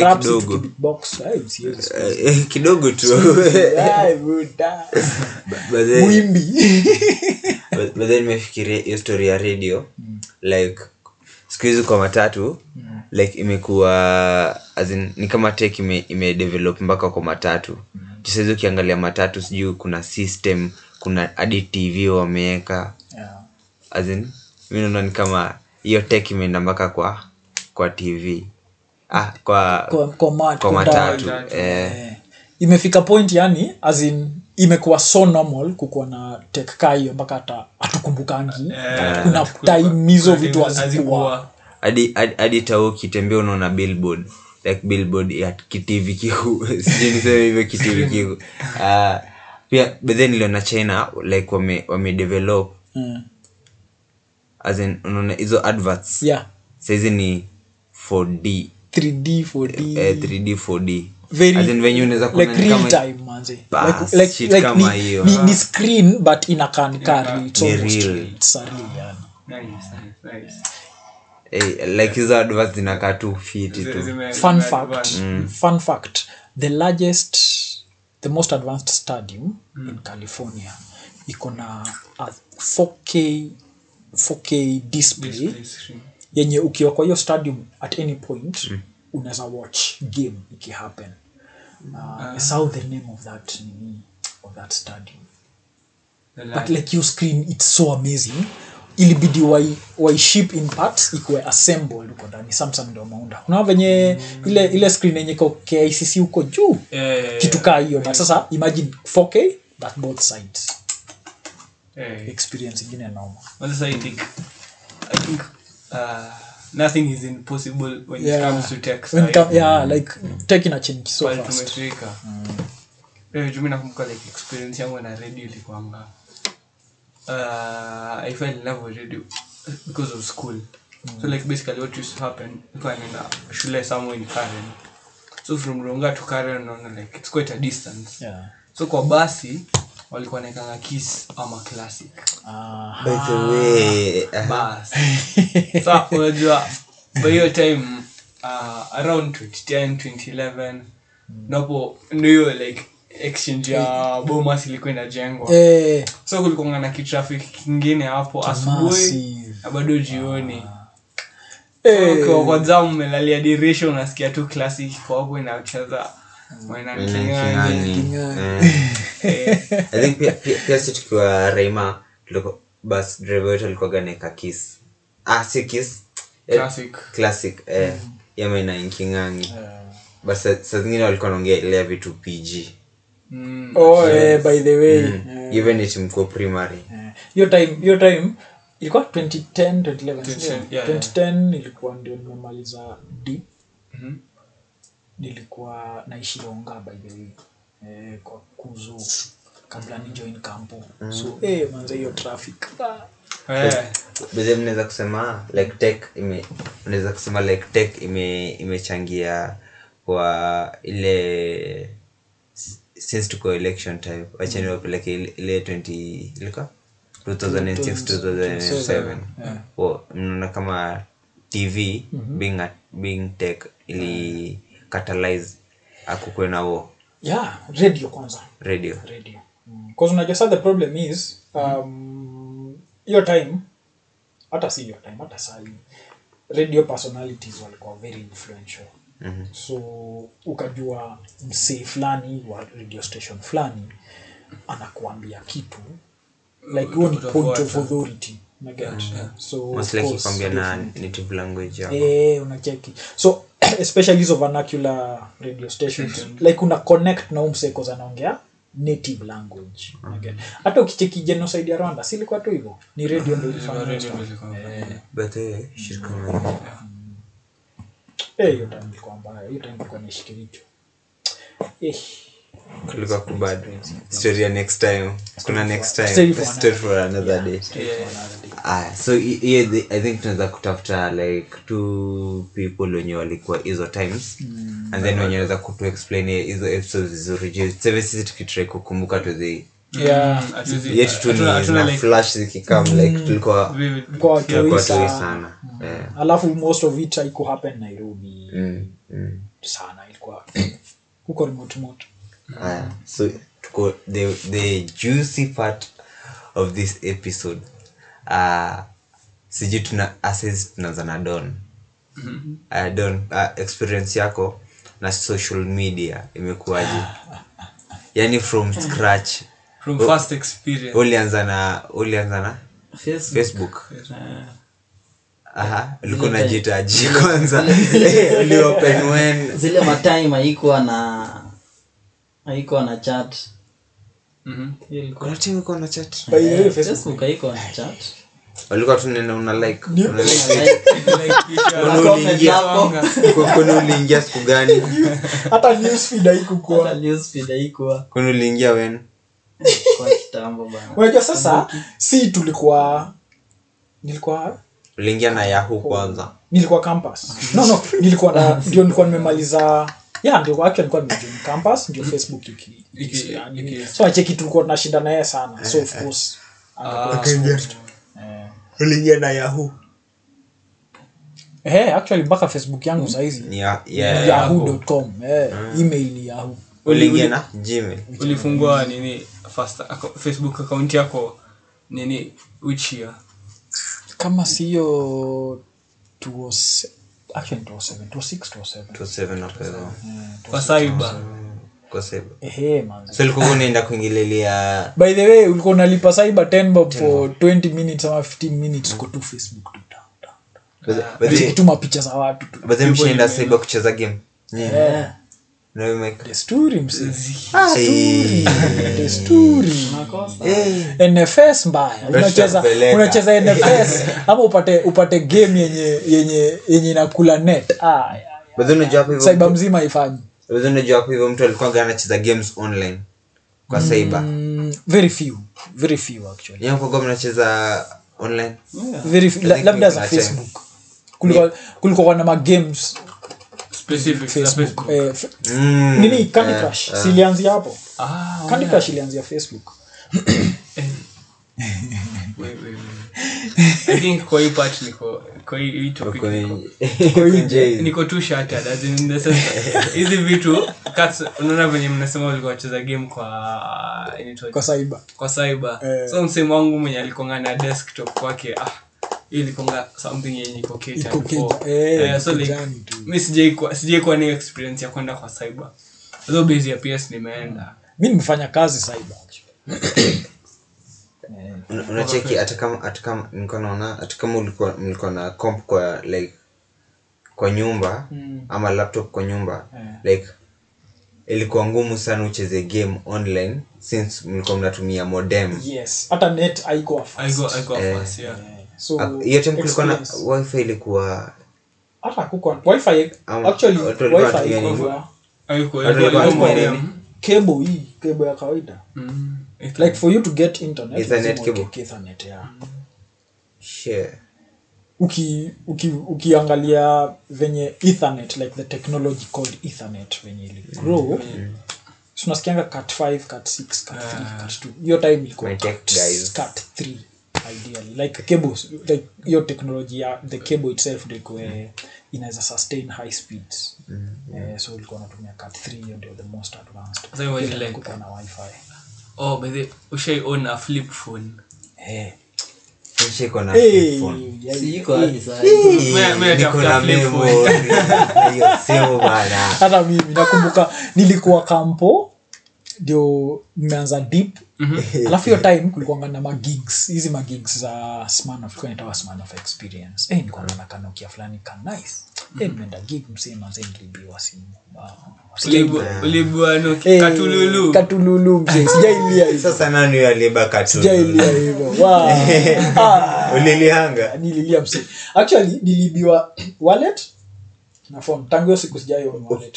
Rap, si kidogo. beatbox. Eh. Eh, eh, kidogo. But then- nimefikiria hiyo story ya radio. Like siku hizi kwa matatu like imekuwa as in, ni kama tek ime, imedevelop mpaka kwa matatu. Sahizi ukiangalia matatu sijui kuna system kuna hadi tv wameweka Yeah. as in, mi naona ni kama hiyo tek imeenda mpaka kwa kwa tv ah, kwa, Kwa- kwa mat- kwa matatu Eh, imefika point yani as in imekuwa so normal kukuwa na tek hiyo mpaka hata hatukumbukangi. Yeah, kuna time hizo vitu hazikuwa. hadi tao ukitembea unaona billboard. Like billboard ya kitivi kiku sijui niseme hivyo kitivi kiku uh, pia but niliona china like wame wamedevelop Mm. as in unaona hizo adverts. Yeah. Saizi ni 4d 3d 4d eh, 3d 4d very as in venye unaweza kuona ni screen but It's almost real. real. It's a real yani. Nice, nice, nice. eh, like hizo adverts zinakaa tu fiti tu. fun fact. advance. fun fact. The largest the most advanced stadium in california. Iko na a 4k 4k display. Display yenye ukiwa kwa hiyo stadium at any point unaweza watch game ikihappen. Uh, uh, the name of that nini, of that stadium. But like your screen it's so amazing. Ilibidi wai, waiship in parts ikuwe assembled huko ndani. Samsung ndio maunda. Unaona venye ile ile screen yenye kicc huko juu. Eh, kitu kaa hiyo. But sasa imagine 4k that both sides. Eh. experience ingine naoma well, I think I think uh, nothing is impossible when it comes to tech When com- yeah mm. like tech ina change so Pale fast. tumefika Eh, nakumbuka like experience yangu na radio ilikuanga uh, i fell in love with radio because of school. So like basically what used to happen nilikuwa naenda shule somewhere in karen. So from ronga to karen unaona like it's quite a distance. Yeah. So kwa basi walikuwa naekanga kiss ama classic. Ah, by the way. Bas. Sa unajua by hiyo time uh, around 2010 2011 napo ndio like exchange ya bomas ilikuwa inajengwa. Eh. So kulikuanga na kitrafik kingine hapo asubuhi massive. na bado jioni. Eh. ukiwa kwa zamu umelalia dirisha unasikia tu classic iko hapo inacheza Eh. I think pia- pia- pia si tukiwa raima bus driver wetu alikuwa ganeka kiss. Ah si Eh, Classic. classic eh. Saa zingine walikuwa naongelea vitu pg mm. oh eh, by the way. Mm. even it mko primary. Hiyo time ilikuwa 2010 2011 2010, yeah, 2010 ilikuwa ndio nimemaliza d. Mhm. Nilikuwa naishi Longa by the way eh, kwa kuzu kabla ni join campo so eh, manza hiyo traffic. Ah. Eh, bedhe mnaweza kusema like tech ime mnaweza kusema like tech ime imechangia kwa ile since tuko election time wachani wapeleke ile- ile 20 ilikuwa? 2006 2007 Wo, mnaona kama tv being, a, being tech ili catalyze akukwe na huo yeah radio kwanza. Radio. Radio. Because unajua sa the problem is um, hiyo time hata si hiyo time hata sahi radio personalities walikuwa very influential. Mm-hmm. so ukajua msee fulani wa radio station fulani anakuambia kitu like huo ni point of authority. Unaget so of so like course, na native language Eh, unacheki so especially hizo vernacular radio stations. Like una connect na umsekos anaongea native language. Unaget? hata ukicheki genocide ya rwanda silikuwa tu hivyo? Ni radio ndo ilifanya hiyo inafanya. but eh. Eh, hiyo time ilikuwa mbaya. Hiyo time ilikuwa naishi eh. kubad story ya next time. Kuna next time. Story for story for another day. Yeah. ah so hi- the- i think tunaweza kutafuta like two people wenye walikuwa hizo times. And then wenye naweza kutu explain hizo episodes vizuri. Sasa sisi tukitry kukumbuka to the yetu flash zikikam like tulikuwa sana. sana. Alafu most of it haiko happen nairobi. Mm, mm. sana ilikuwa huko remote moto Aya, so tuko the, the juicy part of this episode. Uh, sijui tuna assess tunaanza na don. Uh, don uh, experience yako na social media imekuwaje? Yani from scratch. From first experience. ulianza na ulianza na? Facebook. facebook. Aha ulikuwa unajitaji kwanza. Zile matime haikuwa na haikuwa na chat. Walikuwa una like. Uliingia- kwani siku gani? Kwani uliingia unajua sasa si tulikuwa nilikuwa uliingia na yahoo kwanza. nilikuwa campus. No no nilikuwa na ndio nilikuwa nimemaliza yeah ndio actually nilikuwa nimejoin campus ndio facebook iki Iki- yani, iki- so acheki tulikuwa tunashinda naye sana so of course Ah, eh. Na yahoo. Eh actually mpaka facebook yangu saizi. Ni yeah, yahoo.com eh email ni yahoo. Uliingia na gmail. Ulifungua nini? First facebook account yako nini? Which year? Kama siyo 207 actually 207 26 207 to seven. Of them kwa cyber. kwa cyber. Ehe manze so ulikuwa unaenda kuingililia by the way ulikuwa unalipa cyber 10 bob for 20 minutes ama 15 minutes uko tu facebook But picha za watu tu. but then mshaenda cyber kucheza game. Yeah, yeah. Na nfs mbaya. Unacheza unacheza nfs ama upate upate game yenye yenye yenye inakula net. Ah, mtu- mzima then unajua hapo hivyo mtu alikuwaga anacheza games online kwa saiba mm, very few. Very few actually. Nyinyi mnacheza online? Very few, labda za facebook. Kulikuwa na magames specific facebook eh, Mm, nini candy eh, crush eh. silianzia hapo Ah, candy crush ilianzia facebook wait, wait, wait. I think kwa hii part niko kwa hii hii topic niko- nje. Uko nje. niko tu shattered as in the sense hizi vitu cats unaona venye mnasema wacheza game kwa inaitwa kwa cyber kwa cyber Eh. so msemo wangu mwenye alikongana desktop kwake ah ilikonga something yenye iko eh, so like mi sijai kuwa- sijai experience ya kwenda kwa cyber. Base ya ps nimeenda. Mi nimefanya kazi cyber unacheki hata kama hata kama nilikuwa naona hata kama ulikuwa mlikuwa na comp kwa like kwa nyumba Mm. ama laptop kwa nyumba yeah. like ilikuwa ngumu sana ucheze game online since mlikuwa mnatumia modem yes. Hata net haikuwa fast. aiko aiko Eh. fast yeah. Eh, so Ah, hiyo time kulikuwa na wifi ilikuwa hata kuko wifi Ama- actually wifi ilikuwa cable hii cable ya kawaida. Mm. like for you to get internet Ethernet cable. Ethernet, yeah. share uki uki ukiangalia venye ethernet like the technology called ethernet venye ili grow so unasikianga cat 5 cat 6 cat 3 cat 2 hiyo time ilikuwa cat 3 ideally. Like cables like hiyo technology ya the cable itself ndio ikuwe inaweza sustain high speeds. Eh, so ulikuwa unatumia cat 3 hiyo ndio the most advanced. So you like- kulikuwa na wifi. Oh by the ushai own a flip phone. Eh. Hey, yeah, yeah. niko na simu bana. Hata mimi nakumbuka nilikuwa kampo ndio nimeanza deep alafu hiyo time kulikuanga na magigs hizi magigs za Smirnoff, ilikuwa inaitwa Smirnoff experience. Eh nilikuwa na kanokia fulani ka nice. Eh nimeenda gig msema mzee nilibiwa simu. Wow. No katululu. Katululu mzee sijailia hivyo. Sasa nani huyo aliyebaka sijailia hivyo. Wow. nililia msee. Actually nilibiwa wallet tangu hiyo siku sijai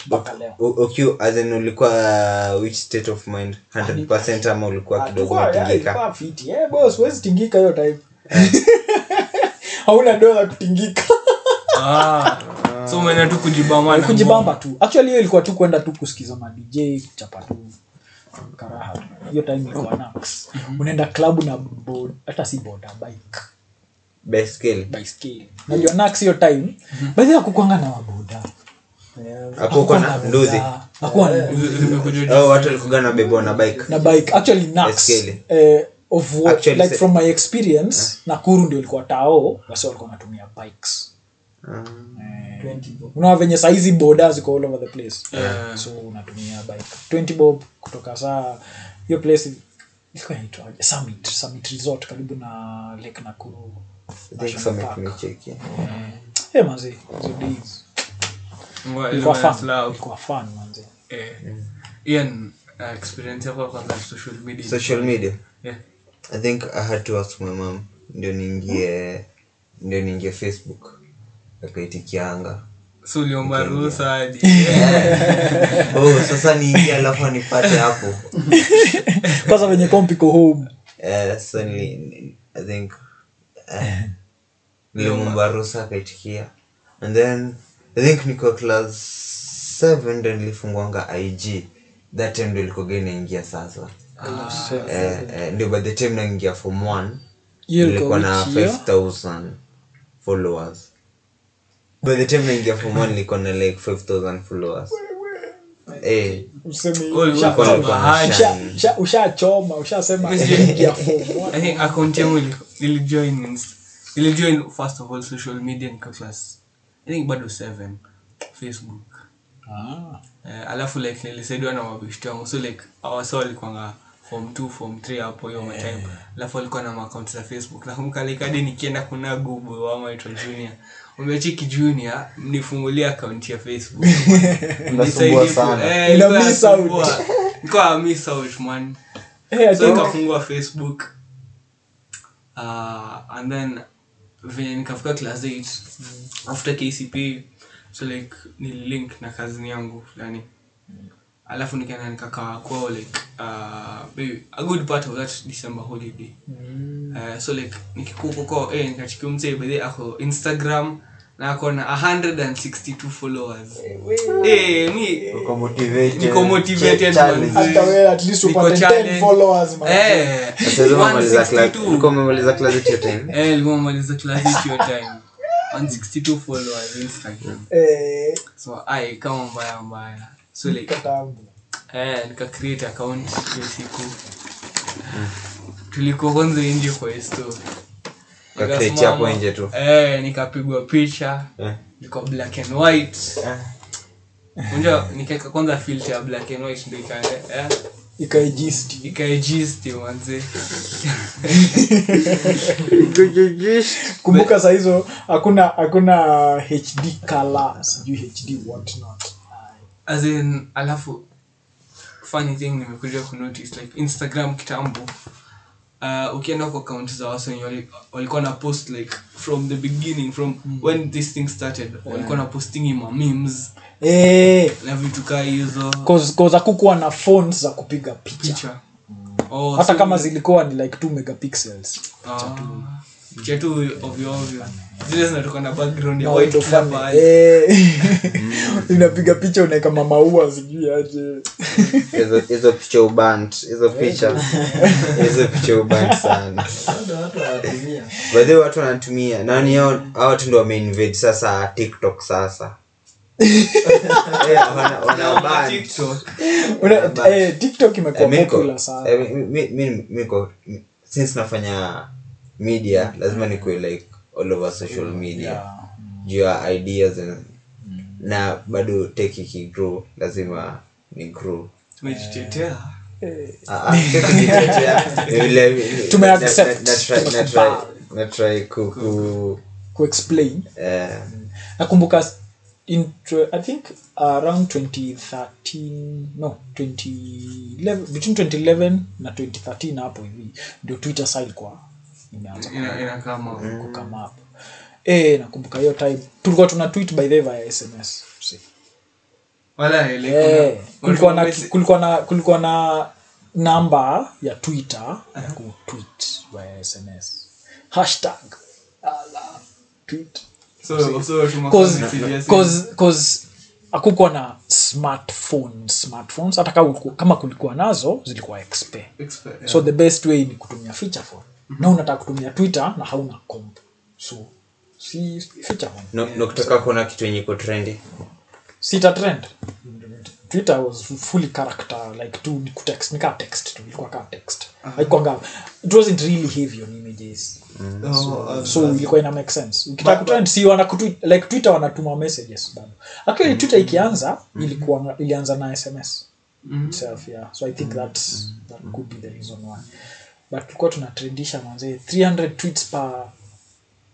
mpaka leo. U- as in ulikuwa which state of mind? 100% ama ulikuwa kidogo unatingika? ilikuwa fiti. Eh, boss, huwezi tingika hiyo time. Hauna dola kutingika. Ah so umeenda tu kujibamba na kujibamba tu. Actually hiyo ilikuwa tu kwenda tu kusikiza ma dj kuchapa tu karaha. Hiyo time ilikuwa nax. Unaenda club na board hata si boda bike najua nax hiyo time. Baadhi ya na waboda Hakukuwa na nduzi? hakuwa na ngoma. Zimekuja au watu walikuga na bebo na bike. Na bike. Actually nax eh, of what, Actually, like from my experience nakuru ndio ilikuwa tao. Wasi walikuwa natumia bikes Ah. unaona venye saizi boda ziko all over the place. Yeah. so unatumia bike. 20 bob kutoka saa hiyo place ilikuwa inaitwaje? summit summit resort karibu na lake nakuru I think National some Park. nimecheki. Eh, manze hizo days Ngoja, ilikuwa ilikuwa fun slow. ilikuwa fun manze Eh. Ian, uh, experience yako kwanza social media social media Yeah. i think i had to ask my mom ndio niingie ndio niingie facebook akaitikianga so uliomba ruhusa hadi oh sasa niingie alafu anipate hapo kwanza venye kompiko home Eh, sasa i think nilimwomba ruhusa akaitikia. And then i think niko class 7 ndo nilifungwanga ig that time ndo ilikoga inaingia sasa. Eh, eh, ndio by the time naingia form 1 Hiyo nilikuwa ilikuwa na which year? 5000 followers. By the time naingia form 1 nilikuwa na like 5000 followers. Eh ushachoma ushasema ingia form i think account yangu nilijoin first of all social media nika class i think bado 7 facebook. Ah. eh, alafu like nilisaidiwa na wangu. So like awasa form 2 form 3 hapo hiyo matime alafu alikuwa na account za facebook. Nakumbuka like hadi nikienda kuna gubu ama itwa junior. Umechiki junior mnifungulia akaunti ya facebook. Sana. eh, miss out. inasumbua. Miss out man. Hey, so nikafungua facebook. Uh, and then venye nikafika class 8 after kcp so like nililink na kazini yangu fulani alafu nikaenda nikakaa kwao like uh, maybe a good part of that december holiday uh, so like nikikuko kwao eh, nikachikia mzee bedhe ako instagram na ako na 162 followers eh, mi Uko motivated. Niko motivated, Challenge. man. at least upate 10 followers man. Eh, Sasa hizo umemaliza class- 162. ulikuwa class at time? Eh, nilikuwa nimemaliza class eight hiyo time 162 followers instagram Eh, so ai kama mbaya mbaya so like eh nika create account hiyo siku. Tulikuwa kwanza nje kwa hapo nje tu. eh nikapigwa picha. Eh. black and white. Eh. unja nikaeka kwanza filter ya black and white ndo ikae eh. Kumbuka saa hizo hakuna hakuna hd color sijui hd what not as in alafu funny thing nimekuja kunotice like instagram kitambo. Uh, ukienda kwa account za wenye walikuwa na post like from the beginning from when this thing started walikuwa na postingi ma memes. Eh. Na vitu kaa hizo. Cause cause hakukuwa na phones za kupiga picha. Picha. Oh, hata so- kama zilikuwa ni like 2 megapixels. Ah, picha tu ovyo ovyo. zile Eh. unapiga picha unaeka mamaua sijui aje hizo picha ubant hizo picha hizo picha ubant sana Bado watu wanatumia baadhi watu wanatumia nani hao watu ndo wameinvade sasa tiktok sasa Eh. TikTok. Eh, imekuwa Eh, sana eh, since nafanya media lazima nikuwe like all over social media Yeah. juu ya ideas and, na bado tech ikigrow lazima ni grow tumejitetea sio kujitetea. Vile- vile- Tumeaccept. na- na- na try- na try- Tumekubali. na try ku- ku- kuexplain eh, nakumbuka intro, i think around 2013 no 2011 between 2011 na 2013 hapo hivi ndio twitter sa ilikuwa imeanza Ina- inakaa ma- kukama hapo eh. nakumbuka hiyo time. Tulikuwa tuna tweet by the way via sms See. wala ile Eh, kulikuwa na kulikuwa na kulikuwa na namba ya twitter ya kutweet via sms hashtag ala, tweet. So so Cause- cause- cause na smartphone. Smartphones hata kama kulikuwa- nazo zilikuwa exp Expert, yeah. so the best way ni kutumia feature phone na unataka kutumia twitter na hauna comp. So si ficha no, no na kutaka kuona kitu yenye iko trendi sita trend. Twitter was fully character like tu ni kutext ni kaa text tu ilikuwa kama text. Haikuanga it wasn't really heavy on images. Oh, uh, so ilikuwa ina make sense. Ukitaka kutrend si wana kutweet like twitter wanatuma messages bado. Actually twitter ikianza ilikuwa ilianza na sms itself yeah. So i think that's that could be the reason why but tulikuwa tunatrendisha manze 300 tweets per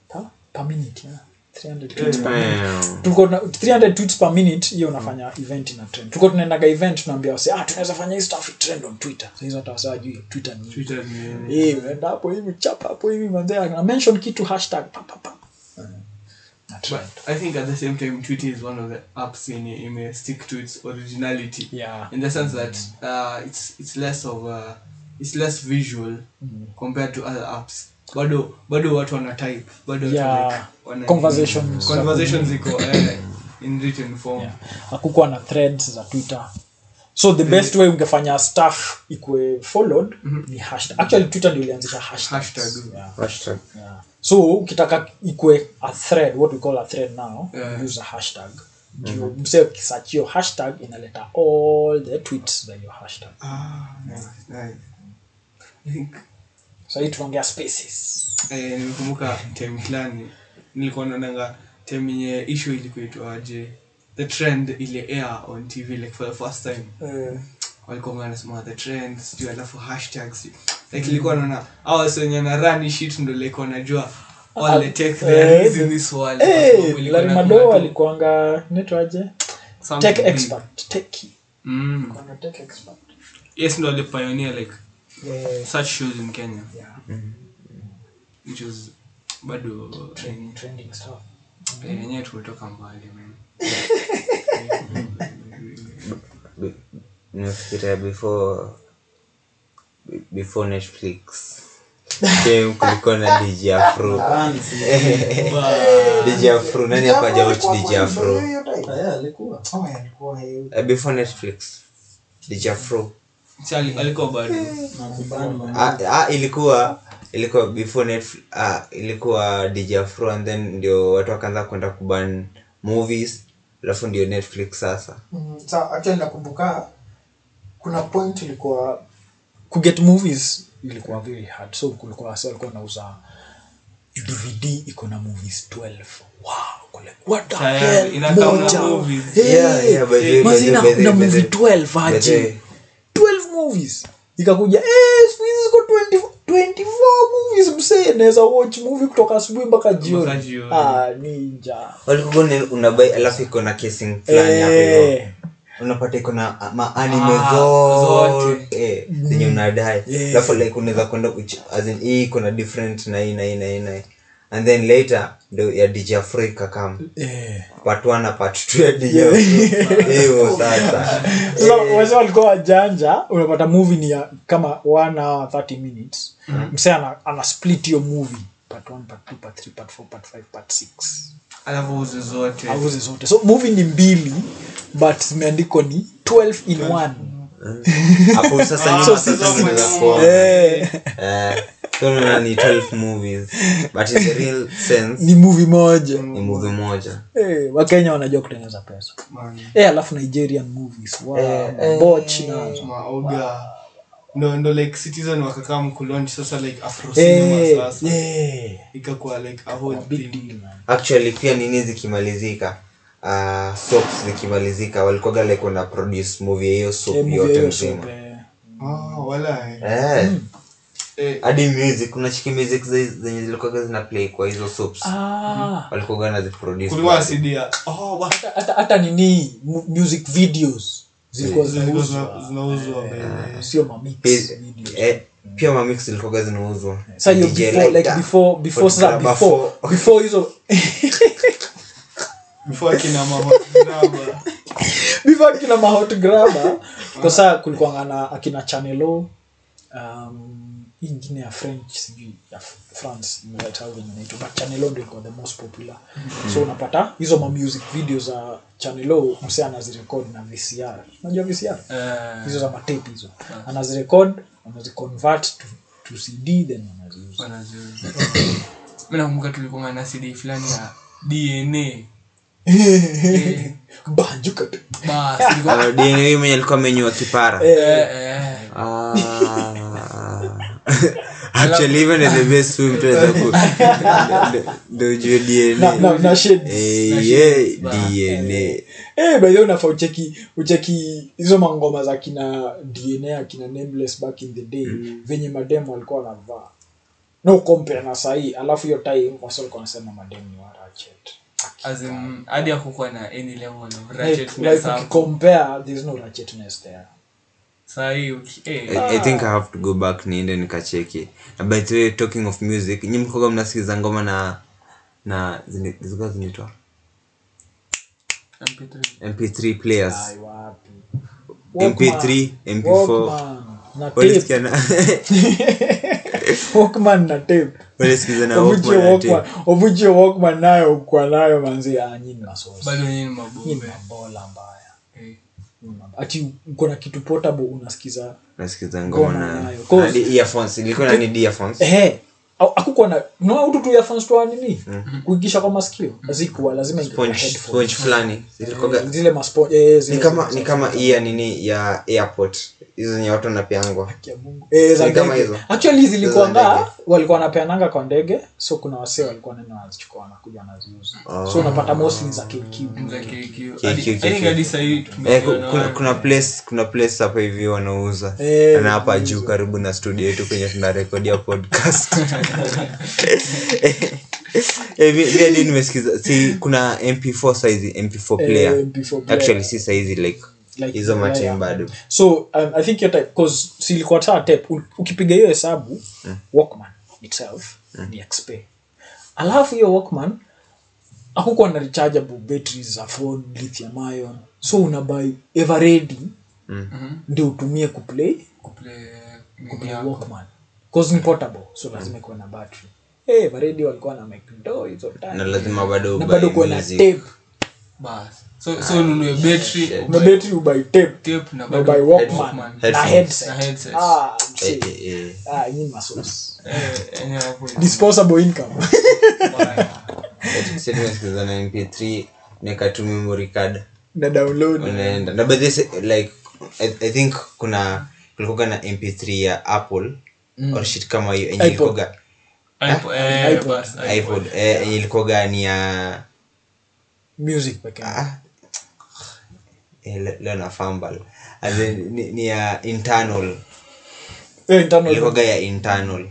per, per minute yeah. 300 tweets per minute. tulikuwa 300 tweets per minute hiyo unafanya event ina trend. Tulikuwa tunaendaga event tunaambia wase ah tunaweza fanya hii stuff trend on twitter. So hizo hata wase wajui twitter ni Twitter ni- Eh, unaenda hapo hivi chapa hapo hivi manze ana mention kitu hashtag pa pa pa. But. I think at the same time, Twitter is one of the apps in it may stick to its originality. Yeah. In the sense that uh, it's it's less of a, it's less visual compared to other apps. Bado bado watu wana type. Bado Yeah. like wana Conversations. Conversations ziko eh, in written form. Yeah. na threads za twitter so the best way ungefanya staff ikwe followed ni hashtag actually twitter ndio ilianzisha hashtag yeah. Hashtag. yeah. so ukitaka ikwe a thread what we call a thread now Yeah. use a hashtag ndio mse ukisearch hashtag inaleta all the tweets za hiyo hashtag Ah, yeah. nice. I think tunaongea spaces eh, nimekumbuka time fulani. Nilikuwa naonanga time yenye issue ilikuitwaje the trend ile air on tv like for the first time. Eh, walikuwa wanasema the trend sijui alafu hashtags. Like ilikuwa naona hao wasi wenye na run shit ndo like wanajua all the tech there Eh, is in this world. eh, Kwa sababu ilikuwa Larry na Madowo tu alikuanga nitwaje something tech big. expert techie. Mm. Alikuanga tech expert. Yes ndo alipioneer like Eh, such shows in kenya. yeah, which was bado trending- trending stuff. eh, yenyewe tumetoka mbali man. Before be- before netflix. Came kulikuwa na dj afro. Fancy. dj afro nani hapa hajawatch dj afro? Aya, alikuwa. Oh, yeah, eh, Eh, before netflix. Dj afro. Si ali- alikuwa bado. Man. ah, ah, ilikuwa ilikuwa before netflix ah, ilikuwa dj afro and then ndio watu wakaanza kwenda kuban movies alafu ndio netflix sasa. Mm, sa actually nakumbuka kuna point ilikuwa kuget movies ilikuwa very hard. So kulikuwa wase walikuwa nauza dvd iko na movies 12 wow kule what the hell? moja. Yeah, yeah, by the way, by the way, by the na way, by movie the way. 12 By the way. aje? 12 movies. Ikakuja eh siku hizi ziko 20 24 movies. Msee naweza watch movie kutoka asubuhi mpaka jioni. ah ninja. Walikuwa unabai alafu iko na casing fulani hapo eh. Unapata iko na ah, maanime Ah, zote. zote. eh, zenye unadai. Yeah. alafu like unaweza kwenda hii iko na different na hii na hii na hii na hii and then later ndo ya dj afrika kam yeah. part 1 na part 2 ya dj hivyo sasa. Sasa wase walikuwa wajanja unapata movie ni ya kama 1 hour 30 minutes. Msee ana, ana split hiyo movie part 1 part 2 part 3 part 4 part 5 part 6 alafu uze zote. So movie ni mbili but zimeandikwa ni 12 in 1 hapo sasa nyuma sasa zote. kuona eh, so unaona ni 12 movies but in the real sense. Ni movie moja. Ni movie. Moja. Wakenya wanajua kutengeneza pesa. Man, alafu nigerian movies. Wow, boch nazo maoga ndo ndo like citizen wakakaa mkulonch sasa like afro cinema sasa. yeah. ikakuwa like a whole big deal actually pia nini zikimalizika? Uh, soaps zikimalizika walikuwaga like wana produce movie hiyo soap Eh, yote mzima. eh. ah wala eh. Eh, eh hadi music kuna chiki music zenye zilikuwaga zina play kwa hizo soaps. Ah. Walikuwaga naziproduce kulikuwa cd oh hata- hata hata nini music videos zilikuwa zilikuwa zinauzwa. Zinauzwa sio mamix Pia- eh, mamix zilikuwaga zinauzwa. Sasa hiyo before like before before sasa before before hizo before kina mama before kina mahot graba kwa saa kulikuwa na akina chanelo um, hii ingine ya french sijui ya france nimesahau inaitwa but chanelo ndio ilikuwa the most popular. So unapata hizo ma music video za chanelo mse anazirekod na vcr unajua vcr hizo uh, za matape hizo. Anazirekod anaziconvert to, to cd then anaziuza. Wanaziuza. mi nakumbuka tulikuwa na cd fulani ya dna banjuka bas ilikuwa- Ah, DNA mwenye alikuwa amenyua kipara. Eh, eh. Actually even in the best film tunaweza ku ndio ujue na, na, na shades Eh, yeah, DNA Eh, by the way unafaa ucheki ucheki hizo mangoma za kina dna akina nameless back in the day venye mademu walikuwa wanavaa no ukompea na sahii alafu hiyo time wasi walikuwa wanasema mademu ni ratchet. Hadi hakukuwa na any level of ratchetness like like compare there's no ratchetness there Sahi eh, I, I think I have to go back niende nikacheki by the way talking of music nyi mkoga mnasikiza ngoma na na zilikuwa zinaitwa? MP3. mp3 players. Mp3 mp4 walisikia na Walkman na tape. Walisikiza na Walkman na tape. ovujio Walkman nayo nayo manzi ah, nyinyi masosi. Bado nyinyi mabola mbaya. Eh, ati uko na kitu portable unasikiza nasikiza ngoma. na unaona utu tu earphones nini? Kuingisha kwa masikio. Zikuwa lazima sponge fulani. Eh, zile eh, zile ni kama ni kama hii nini ya airport. Hizo zenye watu wanapeangwa Eh, za kama hizo. actually zilikuanga ndege. Walikuwa wanapeananga kwa ndege so kuna wasee walikuwa nene wanazichukua wanakuja wanaziuza. Oh. so unapata mostly za sahii Eh, place kuna place hapa hivi wanauza. Eh, na hapa juu karibu na studio yetu kwenye tunarekodia podcast. Eh, hadi nimesikiza si kuna mp4 saizi mp4 Eh, MP4 player. actually si saizi like Like, hizo yeah. bado. So um, i think your type cause silikuwa taa tape ukipiga hiyo hesabu walkman itself ni xp alafu hiyo walkman hakukuwa na rechargeable batteries za phone lithium ion. So unabai everready ndio utumie kuplay Kuplay kuplay yako. walkman. Cause ni portable so lazima ikuwe na battery. Eh, everready walikuwa na mic hizo time. na lazima bado bado kuwe na tape. Bas. So so ununue battery na ubuy ubai tape. tape na na ubai walkman. Walkman. na headset. Na headset. ah Eh, eh, eh. ah nyinyi masos Eh, enyewe hapo ni disposable income. Sasa tumesikiza na mp3 neka tu memory card. Na download. Unaenda. Na by this like I, i think kuna kulikuwa na mp3 ya apple. Or shit kama hiyo yenye ilikuwa iPod, iPod. iPod. eh, ilikuwa ni ya music ah, leo na fumble. As in, ni, ni ya internal. Yeah, internal. Ilikuwa ya internal.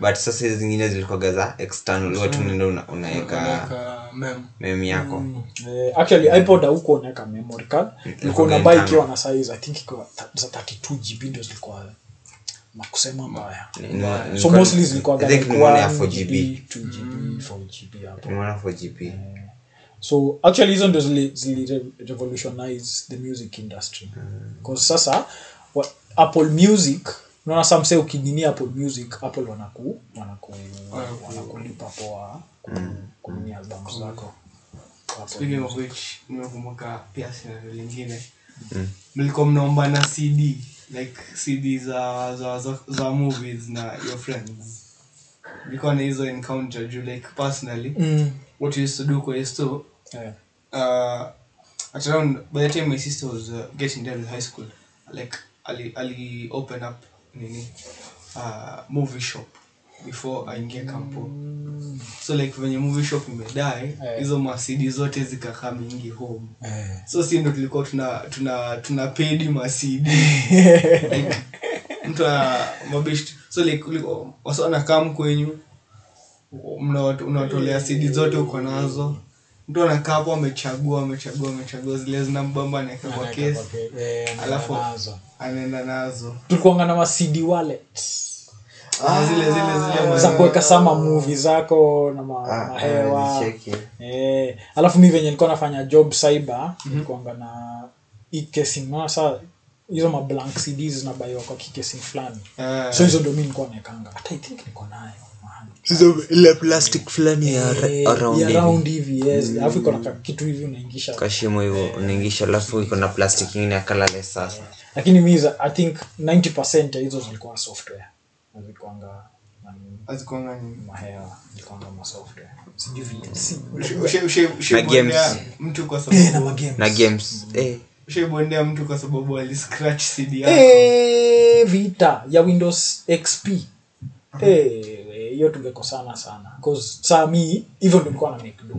But sasa hizo zingine zilikuwa za external. Watu unaenda una, unaweka mem. mem. yako. Mm. eh, actually ipod huko unaweka memory card. Ilikuwa una buy ikiwa na size i think ikiwa za 32 gb ndio zilikuwa makusema mbaya. Ni- ni- so mostly zilikuwa I think like nimeona ya 1 4 GB, GB 2 GB 4 GB hapo. Nimeona 4 GB so actually hizo ndio zili, zili re- revolutionize the music industry. Because sasa what, apple music unaona samse ukinini apple music apple wanaku wanaku wanakulipa poa kunini albamu zako. Speaking of which nimekumbuka pia scenario lingine mlikuwa mnaomba na cd like cd za za, za, za movies na your friends. Ilikuwa na hizo encounter juu like personally. Mm. what you used to do kwa is to Yeah. uh, at around by the time my sister was uh, getting done with high school like ali ali open up nini uh, movie shop before aingie kampo so like venye movie shop imedai hizo hizo masidi zote zikakaa mingi home. Yeah. so si ndo tulikuwa tuna tuna tuna pedi masidi like mtu mabest so like wasa wanakaa mkwenyu mnawatolea sidi zote uko nazo mtu anakaa hapo amechagua amechagua amechagua zile zina mbamba anaeka kwa kesi Eh, Alafu- anaenda nazo. Tulikuanga na ma CD Ah, zile zile zile za kuweka sama movie zako na ma, Ah, mahewa ah, nicheki. eh, alafu mi venye nilikuwa nafanya job cyber nilikuanga na ikesing sa hizo mablank cds zinabaiwa kwa kikesing fulani. Eh, so hizo ndo mi nikuwa naekanga. Hata i think niko nayo ile plastic fulani ya Eh, round hivi yes. Alafu iko na kitu hivi unaingisha. Kashimo hivyo unaingisha alafu iko na plastic ingine ya sasa. Lakini mi i think 90 ya hizo zilikuwa software. Zilikuanga ni- mahewa ma software. Sijui Na games. Eh, na games. Eh, ushaibondea mtu kwa sababu aliscratch cd yako. Eh, vita ya windows xp Eh, hiyo tungekosana sana. 'Cause saa mi hivyo ndo nilikuwa na make do.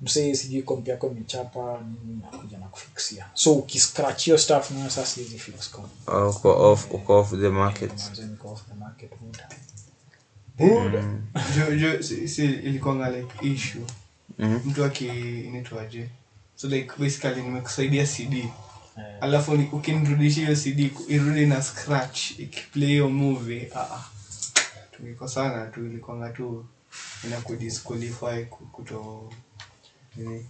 Msee sijui kompi yako imechapa nini nakuja na kufixia. So ukiscratch hiyo stuff nayo sasa siwezi fix comp. uko off uko off the market. Uko off the market muda. Jo- jo- si- si ilikuwa like issue. Mhm. mtu akiinitwaje so like basically nimekusaidia cd yeah. alafu ni- hiyo cd irudi na scratch ikiplay hiyo movie ah, ah. tungekosana tu ilikwanga tu ina kudisqualify kuto nini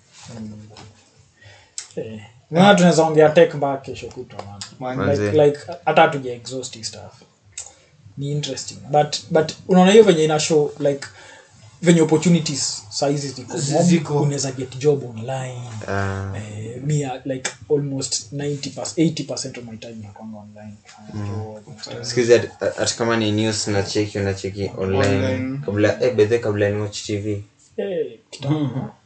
Yeah. naona tunaweza ongea tech mpaka kesho kutwa man. Man, like, like hata hatuja exhaust stuff ni interesting but but unaona hiyo venye ina show like venye opportunities saizi ziko unaweza get job online. Uh, eh, me uh, like almost 90 80% of my time nakwanga online. Hata- hata kama ni news nacheki unacheki online. Online. kabla eh, bedhe kabla niwatch tv Eh,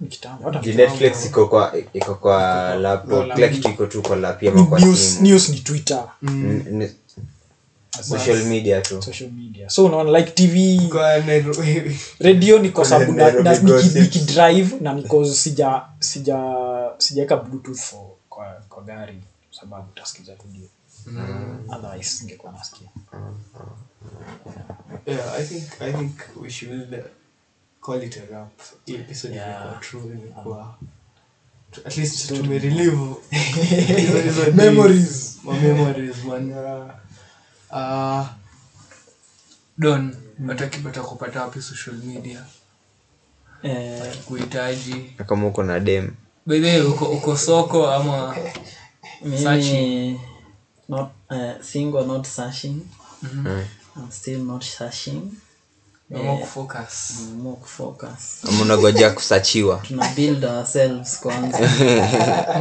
kitambo netflix iko kwa iko kwa laptop kila kitu iko tu kwa lapi ama kwa news, news ni twitter. N- social media tu. Social media. So unaona like tv radio ni kwa sababu nikidrive na niko sija sija sijaweka bluetooth for kwa, kwa gari. Sababu utasikiza radio otherwise singekuwa nasikia. Yeah, I think I think we should call it a wrap. Hii episode Yeah. imekuwa true, imekuwa at least tumerelieve hizo- hizo Memories. days, memories man. Uh, Don, watakipata kupata wapi social media? eh, Kuhitaji. Kama uko na dem. Uko, uko soko ama mimi not uh, single not searching. Mm. I'm still not searching. Unagojea kusachiwa. Tuna build ourselves kwanza.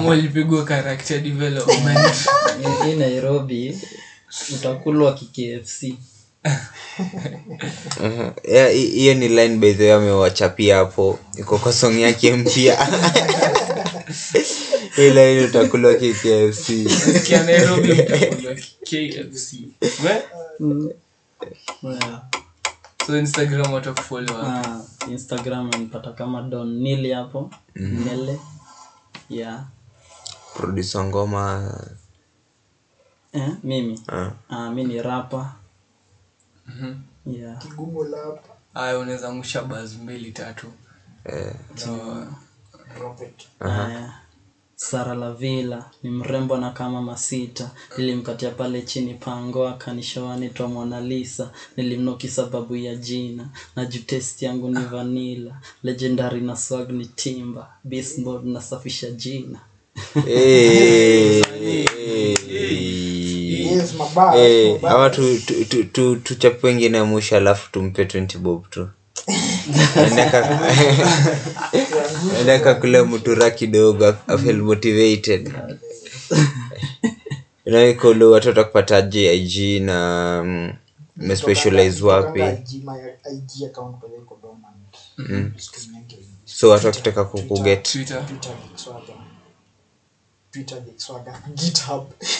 Ulipigwa character development? Hii- hii nairobi utakulwa kikfc hiyo ni line by the way amewachapia hapo. Iko kwa song yake mpya. Line utakulwa KFC. So Instagram watakufollow hapo. instagram anipata kama don nili hapo. Nele yeah. Producer ngoma eh, mimi. Ah. Ah, mi ni rapa Mhm. yeah. Aya, unaweza ngusha buzz mbili tatu. eh. Aya. Sara Lavila ni mrembo na kama masita, nilimkatia pale chini pango akanishoa Mona Lisa, nilimnoki sababu ya jina. Na juu test yangu ni vanilla, legendary na swag ni timba, beast mode nasafisha jina. Eh, eh, ama tu- tu- tu- tu- tuchape wengine mwisho alafu tumpe 20 bob tu. Endeka- endeka kule mtura kidogo afeel motivated. Naikole watu kupata ig na mm, mespecialize wapi? Mm. so watu wakitaka kukuget Twitter.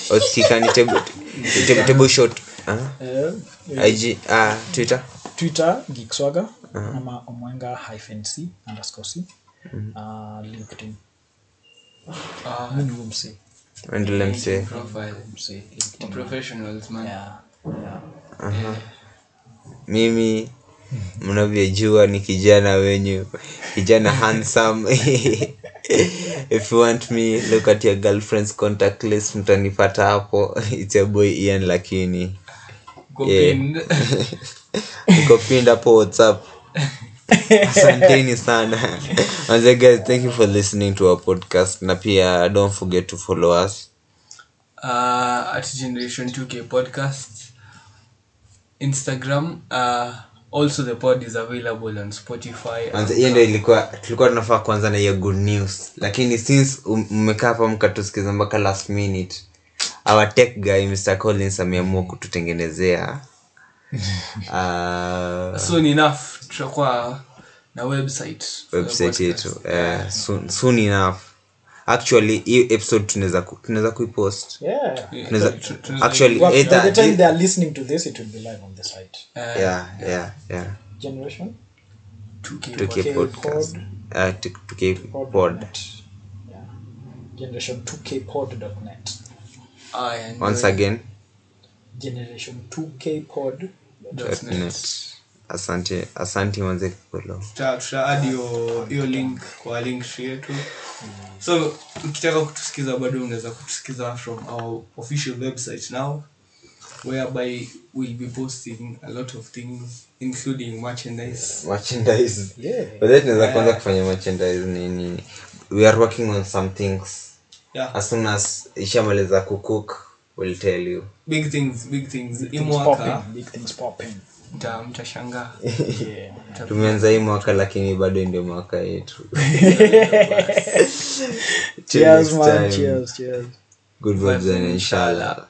Osikani table shot? Ig twitter? Twitter geekswaga ama omwenga hyphen c underscore c. Uh, linkedin. Mimi huyo msee. Endele msee. Profile. msee professionals, man. yeah yeah. Mimi mnavyojua ni kijana wenyu kijana handsome if you want me look at your girlfriend's contact list mtanipata hapo. It's your boy ian lakini. Kopind hapo whatsapp. Asanteni sana. Anze guys thank you for listening to our podcast. Na pia don't forget to follow us. Uh, at generation 2k podcast instagram uh, also the pod is available on spotify hiyo ndio ilikuwa tulikuwa tunafaa kuanza na hiyo good news. Lakini since um- mmekaa hapa mkatusikiza mpaka last minute our tech guy mr collins ameamua kututengenezea. Uh, soon enough tutakuwa na website for the website yetu. Uh, soon, soon enough actually hii episode tunaweza ku- tunaweza kuipost. Yeah. Tunaweza actually Well, by the time they are listening to this it will be live on the site. Uh, yeah yeah yeah. Generation? 2K 2k podcast. Pod. uh, 2k pod yeah. Generation 2k pod.net once again. Generation 2k asante asante manze kukolo tuta hiyo link kwa link tree yetu. So ukitaka kutusikiza bado unaweza kutusikiza from our official website now whereby we'll be posting a lot of things including merchandise. Merchandise. Yeah. But that tunaweza kwanza kufanya merchandise nini? We are working on some things. Yeah. As soon as ishamaliza kucook we'll tell you. Big things big things popping big things popping mtashangaa. Yeah. Tumeanza hii mwaka lakini bado ndio mwaka yetu. Cheers man cheers cheers. Good vibes Inshallah. inshallah